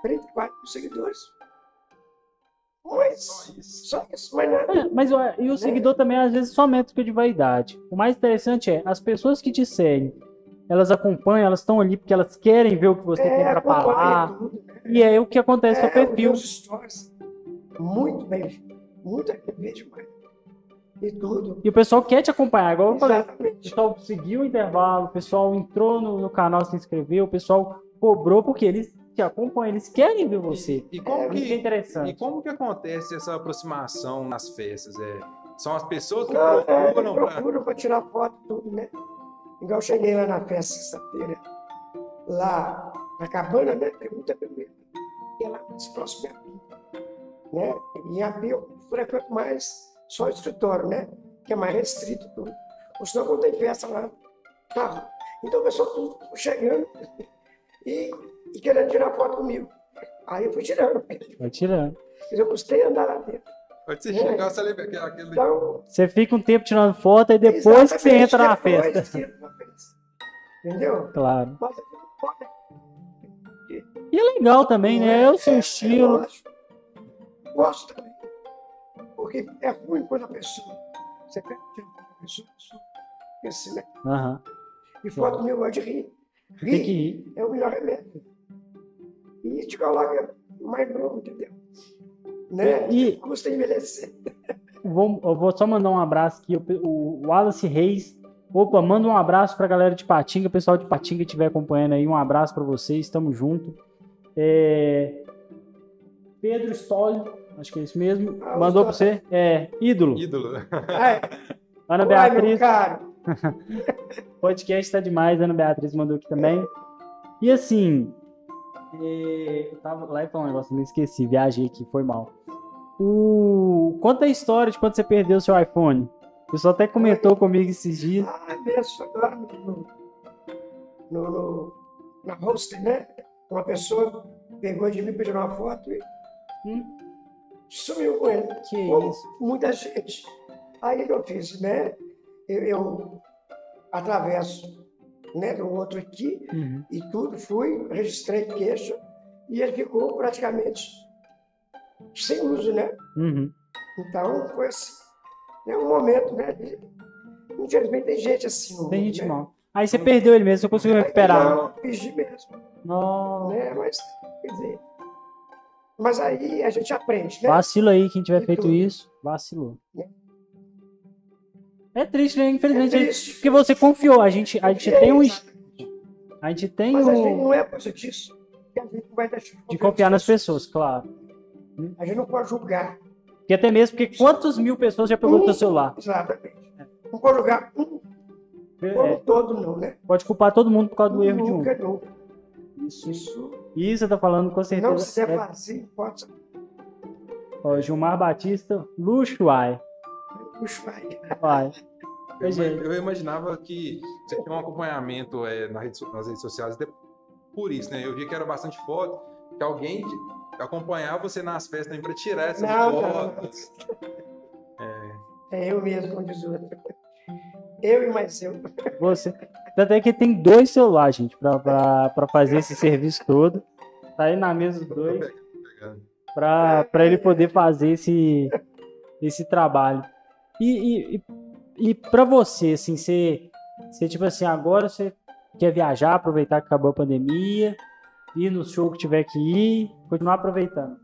34 mil seguidores. Mas, Só isso. só isso, mas nada. É, mas e o seguidor também às vezes só métrica de vaidade. O mais interessante é as pessoas que te seguem, elas acompanham, elas estão ali porque elas querem ver o que você tem para falar. tudo, né? E é o que acontece com o É, perfil. stories, muito bem, muito bem demais. E tudo. E o pessoal quer te acompanhar, igual eu falei. O Exatamente. pessoal seguiu o intervalo, o pessoal entrou no, no canal, se inscreveu, o pessoal cobrou porque eles te acompanham, eles querem ver você. E, e como É, Isso que é interessante. e como que acontece essa aproximação nas festas? É, são as pessoas que Não, é, procuram procuro para tirar foto tudo, né? Igual eu cheguei lá na festa sexta-feira, lá na cabana, né? Pergunta primeiro. E é lá mais próximo a mim. Né? E a eu frequento mais só o escritório, né? Que é mais restrito tudo. Ou senão quando tem festa lá, na rua. Então o pessoal tudo chegando e, e querendo tirar foto comigo. Aí eu fui tirando. Vai tirando. Eu gostei de andar lá dentro. Pode ser chegar, você lembra aquele... aquele- Então, Você fica um tempo tirando foto e depois que você entra na festa. Entendeu? Claro. Mas não pode. E é legal também, né? É o seu É, estilo. lógico. Gosto também. Porque é ruim quando a pessoa. Você pega a pessoa fica assim, né? Aham. E foto comigo gosta de rir. Tem que Rir ir. é o melhor remédio. E te coloca mais novo, entendeu? Né? E- Custa envelhecer. Vou, eu vou só mandar um abraço aqui. O, Wallace Reis. Opa, manda um abraço pra galera de Patinga. Pessoal de Patinga que estiver acompanhando aí, um abraço pra vocês. Tamo junto. É, Pedro Stoll, acho que é isso mesmo. Ah, Mandou pra Stoll. você. É, ídolo. Ídolo. Ai, Ana uai, meu Beatriz. Podcast tá demais. Ana Beatriz mandou aqui também. E assim. é, eu tava lá e falar um negócio, me esqueci. Viajei aqui, foi mal. O... Conta a história de quando você perdeu o seu iPhone. O pessoal até comentou comigo esses dias. Ah, mesmo agora no, no, no, na roster, né? Uma pessoa pegou de mim, pediu uma foto e Hum. Sumiu com ele. Que Como isso. muita gente. Aí o que eu fiz, né? Eu, eu atravesso né, do outro aqui Uhum. e tudo, fui, registrei queixa e ele ficou praticamente sem uso, né? Uhum. Então foi assim, né, um momento, né? de- Infelizmente tem gente assim. Tem gente né? mal. Aí você perdeu ele mesmo, você conseguiu recuperar. Não, perdi mesmo, Não. né? Mas, quer dizer, mas aí a gente aprende, né? Vacilo aí, quem tiver E feito tudo. isso, vacilou. Né? É triste, né? É Infelizmente. triste. Porque você confiou. A gente, a gente tem um. Exatamente. A gente tem Mas a gente um. não é coisa disso. que a gente não vai deixar De confiar nas pessoas, claro. A gente não pode julgar. Porque até mesmo porque quantas mil pessoas já pegou o teu celular? Exatamente. Não pode julgar um como É, todo, não, né? pode culpar todo mundo por causa do erro de um. Nunca, nunca. Isso. Isso Isso você tá falando com não certeza. se É, fazer, pode ó, Gilmar Batista, luxo, ai. puxar vai. Eu, é. eu imaginava que você tinha um acompanhamento é, na rede so- nas redes sociais, até por isso, né? Eu via que era bastante foto, que alguém acompanhava você nas festas também para tirar essas Não, não. fotos. É eu mesmo, como diz o outro. Eu e mais eu. Você. Tanto é que tem dois celulares, gente, pra fazer esse serviço todo. Tá aí na mesa os dois. para para ele poder fazer esse esse trabalho. E, e, e, para você, assim, você, você, tipo assim, agora você quer viajar, aproveitar que acabou a pandemia, ir no show que tiver que ir, continuar aproveitando.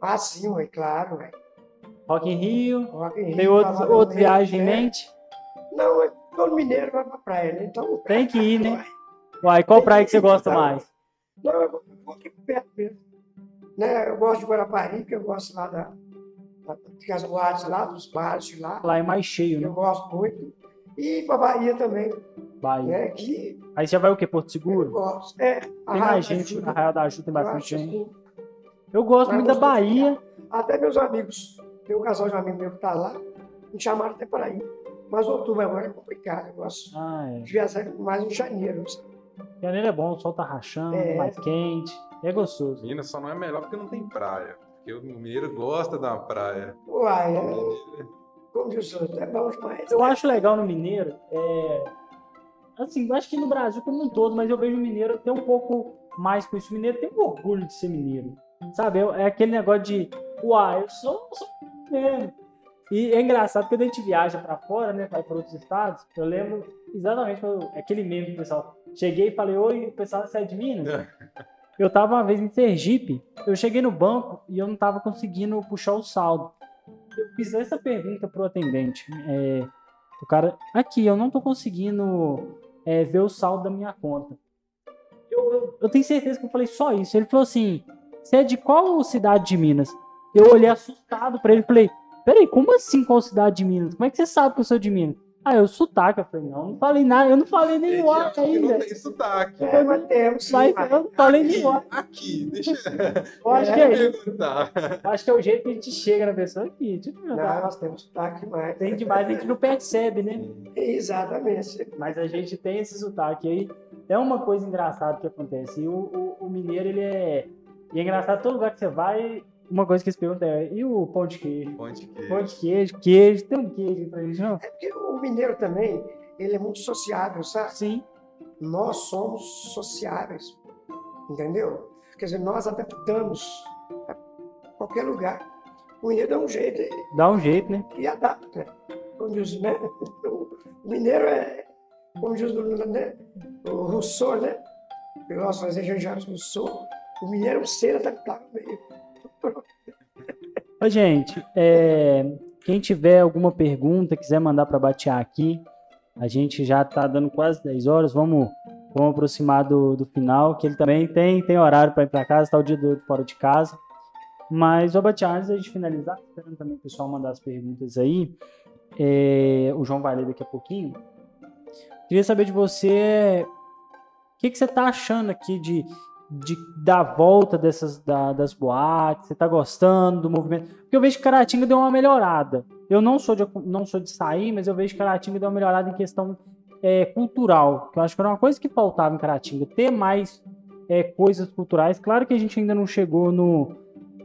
Ah, sim, ué, claro, ué. Rock in Rio, Rock in Rio, tem outro, outra viagem em né? mente? Não, é todo mineiro vai pra praia, né? Então. Tem que ir, né? Uai, qual praia que você gosta Não. mais? Não, eu vou- eu aqui perto mesmo. Né? Eu gosto de Guarapari, que eu gosto lá da, da, das boates lá, dos bares de lá. Lá é mais cheio, Eu né? gosto muito. E pra Bahia também, Bahia. né? Que Aí você vai o quê? Porto eu Seguro? gosto. É, Tem mais gente, Ajuda, Arraial da Ajuda tem eu bastante acho gente. assim, Eu gosto muito da Bahia. Até meus amigos, tem um casal de amigos meu que tá lá, me chamaram até para ir. Mas outubro agora é complicado, eu gosto Ah, é. de viajar mais em janeiro. sabe? Janeiro é bom, o sol tá rachando, É. mais quente, é gostoso. Minas só não é melhor porque não tem praia. Porque o mineiro gosta da praia. Uai, é, Mineiro- como diz o é bom demais. Eu acho legal no mineiro, é... assim, eu acho que no Brasil como um todo, mas eu vejo o mineiro ter um pouco mais com isso. O mineiro tem um orgulho de ser mineiro, sabe? É é aquele negócio de, uai, eu sou, eu sou mineiro. E é engraçado que quando a gente viaja pra fora, né, vai para outros estados, eu lembro exatamente quando- aquele meme do pessoal. Cheguei e falei, oi, o pessoal sai de Minas? Eu tava uma vez em Sergipe, eu cheguei no banco e eu não tava conseguindo puxar o saldo. Eu fiz essa pergunta pro atendente. é, o cara, aqui, eu não tô conseguindo é, ver o saldo da minha conta. Eu, eu, eu tenho certeza que eu falei só isso. Ele falou assim: você é de qual cidade de Minas? Eu olhei assustado pra ele e falei: peraí, como assim qual cidade de Minas? Como é que você sabe que eu sou de Minas? Ah, eu sotaque. Eu falei: não, não falei nada, eu não falei nem o ar que não ainda. tem sotaque. É, mas temos. sim, Mas mas- eu não falei nem o ar. Aqui, deixa Eu acho É, que é eu perguntar. Acho que é o jeito que a gente chega na pessoa aqui. Tipo, Não, nós temos sotaque mais. tem demais, a gente não percebe, né? Exatamente. Mas a gente tem esse sotaque aí. É uma coisa engraçada que acontece. E o, o, o mineiro, ele é. E é engraçado, todo lugar que você vai, uma coisa que eles perguntam é: e o pão de queijo? Onde que... Pão de queijo, queijo, tem um queijo pra gente, não? É porque o mineiro também, ele é muito sociável, sabe? Sim. Nós somos sociáveis, entendeu? Quer dizer, nós adaptamos a qualquer lugar. O mineiro dá um jeito Dá um jeito, né? e adapta. Como diz, né? O mineiro é, como diz o, né? o Rousseau, né? O filósofo francês Jean-Jacques Rousseau. O mineiro é um ser adaptável mesmo. Ô, gente, é, quem tiver alguma pergunta, quiser mandar para batear aqui, a gente já tá dando quase 10 horas, vamos, vamos aproximar do, do final, que ele também tem, tem horário para ir para casa, tá o dia do fora de casa. Mas, ô Batear, antes da gente finalizar, esperando também o pessoal mandar as perguntas aí, é, o João vai ler daqui a pouquinho. Queria saber de você, o que, que você tá achando aqui de, de da volta dessas da- das boates? Você tá gostando do movimento? Porque eu vejo que Caratinga deu uma melhorada. Eu não sou de, não sou de sair, mas eu vejo que Caratinga deu uma melhorada em questão é, cultural. Que eu acho que era uma coisa que faltava em Caratinga, ter mais é, coisas culturais. Claro que a gente ainda não chegou no,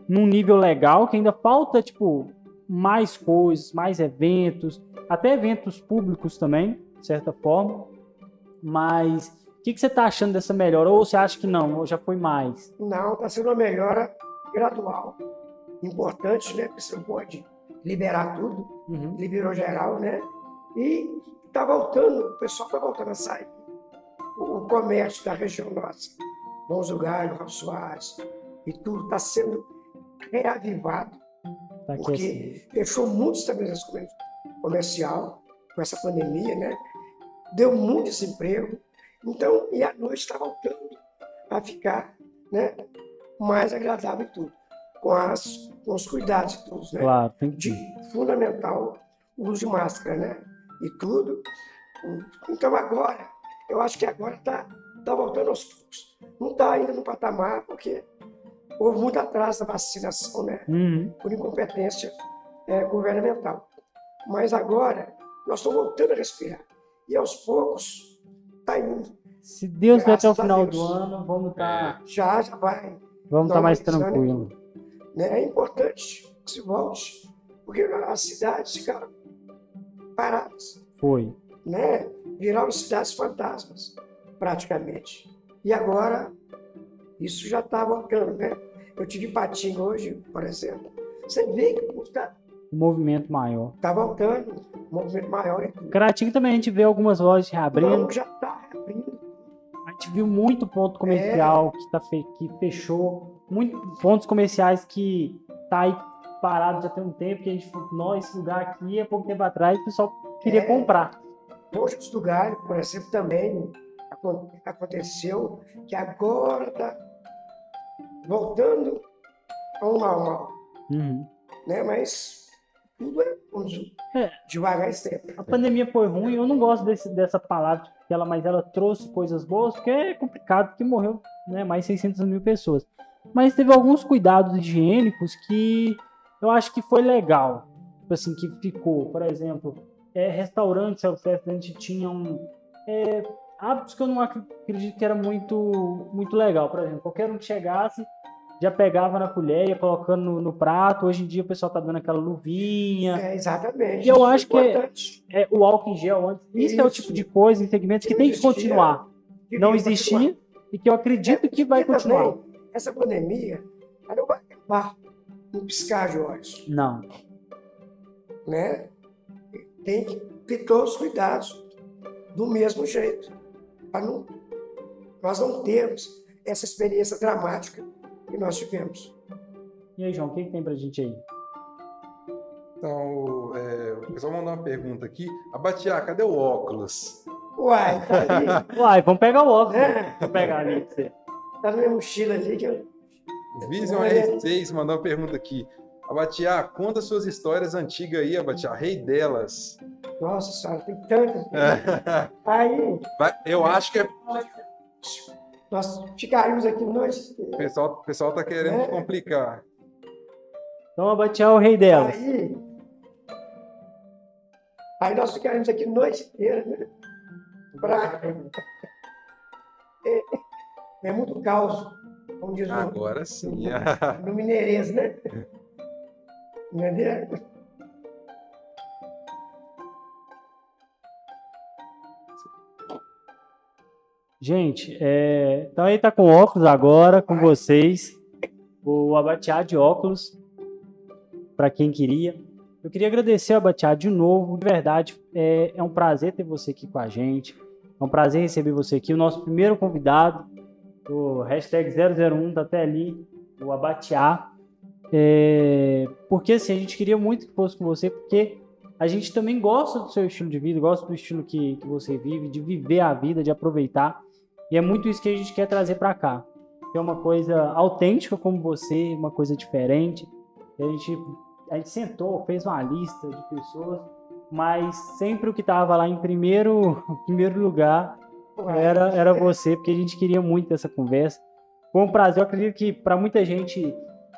num nível legal, que ainda falta, tipo, mais coisas, mais eventos, até eventos públicos também, de certa forma. Mas que, que você está achando dessa melhora? Ou você acha que não, ou já foi mais? Não, está sendo uma melhora gradual. Importante, né? Porque você não pode liberar tudo. Uhum. Liberou geral, né? E está voltando, o pessoal está voltando a sair. O, o comércio da região nossa, Bons Lugares, Raul Soares, e tudo está sendo reavivado, Tá porque assim. fechou muito estabelecimento comercial com essa pandemia, né? Deu muito desemprego. Então, e a noite está voltando a ficar né, mais agradável e tudo, com, as, com os cuidados e tudo, né? Claro, tem que de fundamental o uso de máscara, né? E tudo. Então agora, eu acho que agora está tá voltando aos poucos. Não está ainda no patamar, porque houve muito atraso da vacinação, né? Uhum. Por incompetência é, governamental. Mas agora, nós estamos voltando a respirar. E aos poucos, está indo. Se Deus der até o final do ano, vamos estar Já, já vai. vamos tá mais normalizando e tranquilo. Né? É importante que se volte, porque as cidades ficaram paradas. Foi. né, viraram cidades fantasmas, praticamente. E agora, isso já está voltando, né? Eu tive Patinga hoje, por exemplo. Você vê que está Um movimento maior. tá voltando, um movimento maior. Caratinga também a gente vê algumas lojas reabrindo. Não, já está gente viu muito ponto comercial que, tá fe- que fechou, muitos pontos comerciais que tá aí parado já tem um tempo, que a gente falou, "Nó, esse lugar aqui, há pouco tempo atrás, o pessoal queria É. comprar. Poxa do Galho, por exemplo, também acon- aconteceu que agora está voltando ao normal, Uhum. né? Mas tudo é, É. devagar e sempre. A pandemia foi ruim, eu não gosto desse- dessa palavra, ela, mas ela trouxe coisas boas, porque é complicado, porque morreu né, mais 600 mil pessoas. Mas teve alguns cuidados higiênicos que eu acho que foi legal. Tipo assim, que ficou, por exemplo, é, restaurantes self-service, a gente tinha um, é, hábitos que eu não ac- acredito que era muito, muito legal. Por exemplo, qualquer um que chegasse, já pegava na colher, ia colocando no, no prato. Hoje em dia o pessoal tá dando aquela luvinha. É, exatamente. E eu Isso é acho que é-. É, o álcool em gel antes. Isso, é o Isso. tipo de coisa em segmentos que Não tem que existia. continuar. Devia Não continuar. existia e que eu acredito que vai continuar. também, essa pandemia, não vai acabar no piscar de olhos, Não. né? Tem que ter todos os cuidados do mesmo jeito, para não, nós não termos essa experiência dramática que nós tivemos. E aí, João, o que, que tem pra gente aí? Então, é, o pessoal mandou uma pergunta aqui. Abatiá, cadê o óculos? Uai, tá ali, Uai, vamos pegar o óculos. né? Vou pegar ali pra você. Tá na minha mochila ali que eu... Vision Olha. R6 mandou uma pergunta aqui. Abatiá, conta suas histórias antigas aí, Abatiá, rei delas. Nossa senhora, tem tantas. Aí, eu acho que é- nós ficaríamos aqui nós. o pessoal, o pessoal tá querendo É. complicar. Então, abatear o rei dela. Aí, aí nós ficaríamos aqui noite inteira, né? Pra... É, é muito caos, como diz o, Agora sim. no mineirês, né? Entendeu? Gente, é, então aí tá com óculos agora, com vocês. O Abatear de óculos, para quem queria. Eu queria agradecer ao Abatear de novo, de verdade. É, é um prazer ter você aqui com a gente. É um prazer receber você aqui. O nosso primeiro convidado, o hashtag 001, tá até ali, o Abatear. É, porque assim, a gente queria muito que fosse com você, porque a gente também gosta do seu estilo de vida, gosta do estilo que, que você vive, de viver a vida, de aproveitar. E é muito isso que a gente quer trazer para cá. Que é uma coisa autêntica como você, uma coisa diferente. E a gente, a gente sentou, fez uma lista de pessoas, mas sempre o que estava lá em primeiro, primeiro lugar era, era você, porque a gente queria muito essa conversa. Foi um prazer, eu acredito que para muita gente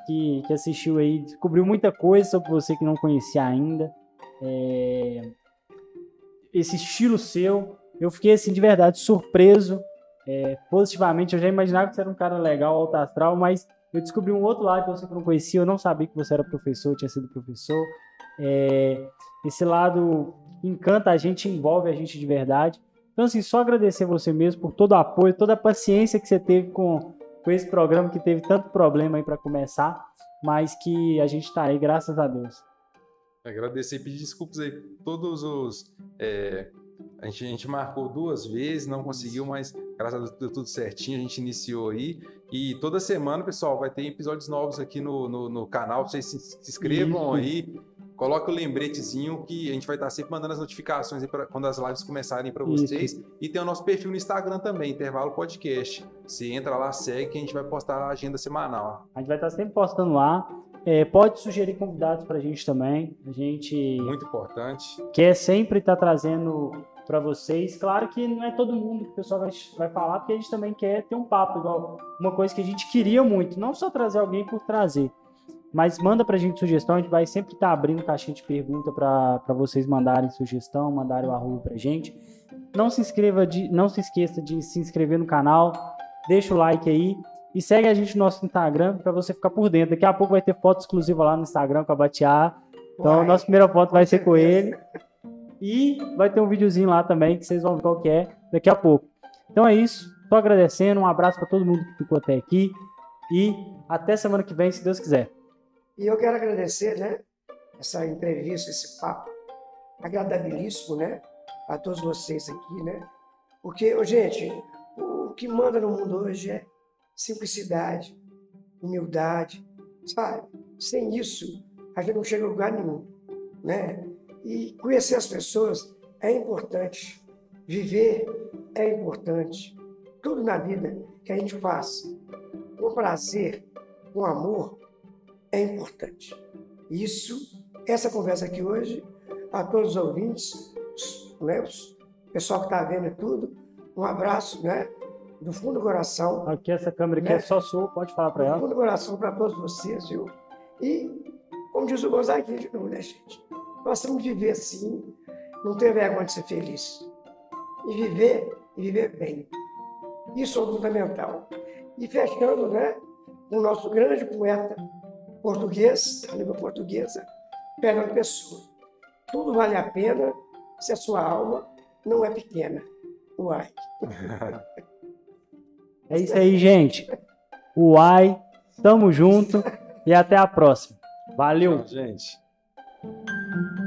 que, que assistiu aí, descobriu muita coisa sobre você que não conhecia ainda. É, esse estilo seu, eu fiquei assim de verdade surpreso é, positivamente. Eu já imaginava que você era um cara legal, alto astral, mas eu descobri um outro lado que você não conhecia, eu não sabia que você era professor, tinha sido professor. É, esse lado encanta a gente, envolve a gente de verdade. Então, assim, só agradecer você mesmo por todo o apoio, toda a paciência que você teve com, com esse programa que teve tanto problema aí para começar, mas que a gente está aí, graças a Deus. Agradecer e pedir desculpas aí todos os. É, a, gente, a gente marcou duas vezes, não conseguiu, mas graças a Deus deu tudo certinho, a gente iniciou aí. E toda semana, pessoal, vai ter episódios novos aqui no, no, no canal. Vocês se, se inscrevam aí, coloque o lembretezinho que a gente vai estar sempre mandando as notificações aí pra, quando as lives começarem para vocês. Isso. E tem o nosso perfil no Instagram também, Intervalo Podcast. Você entra lá, segue que a gente vai postar a agenda semanal. A gente vai estar sempre postando lá. É, pode sugerir convidados para a gente também. A gente. Muito importante. Quer sempre estar tá trazendo para vocês. Claro que não é todo mundo que o pessoal vai, vai falar, porque a gente também quer ter um papo, igual uma coisa que a gente queria muito. Não só trazer alguém por trazer. Mas manda pra gente sugestão, a gente vai sempre estar tá abrindo caixinha de pergunta para vocês mandarem sugestão, mandarem o arroba pra gente. Não se inscreva de, não se esqueça de se inscrever no canal, deixa o like aí e segue a gente no nosso Instagram para você ficar por dentro. Daqui a pouco vai ter foto exclusiva lá no Instagram com a Batiá. Então, a nossa primeira foto vai ser com ele. E vai ter um videozinho lá também que vocês vão ver qual que é daqui a pouco. Então é isso. Tô agradecendo. Um abraço para todo mundo que ficou até aqui. E até semana que vem, se Deus quiser. E eu quero agradecer, né? Essa entrevista, esse papo agradabilíssimo, né? A todos vocês aqui, né? Porque, gente, o que manda no mundo hoje é simplicidade, humildade, sabe? Sem isso, a gente não chega a lugar nenhum, né? E conhecer as pessoas é importante, viver é importante. Tudo na vida que a gente faz com prazer, com amor, é importante. Isso, essa conversa aqui hoje, a todos os ouvintes, né, o pessoal que está vendo tudo, um abraço, né? do fundo do coração. Aqui essa câmera aqui é né? só sua, pode falar para ela. Do fundo do coração para todos vocês, viu? E, como diz o Gonzaguinha de novo, né, gente? Nós temos que viver assim, não ter vergonha de ser feliz. E viver, e viver bem. Isso é fundamental. E fechando, né, o nosso grande poeta português, da língua portuguesa, Fernando Pessoa. Tudo vale a pena se a sua alma não é pequena. Uai. É isso aí, gente. Uai, tamo junto e até a próxima. Valeu. Tchau, gente. thank you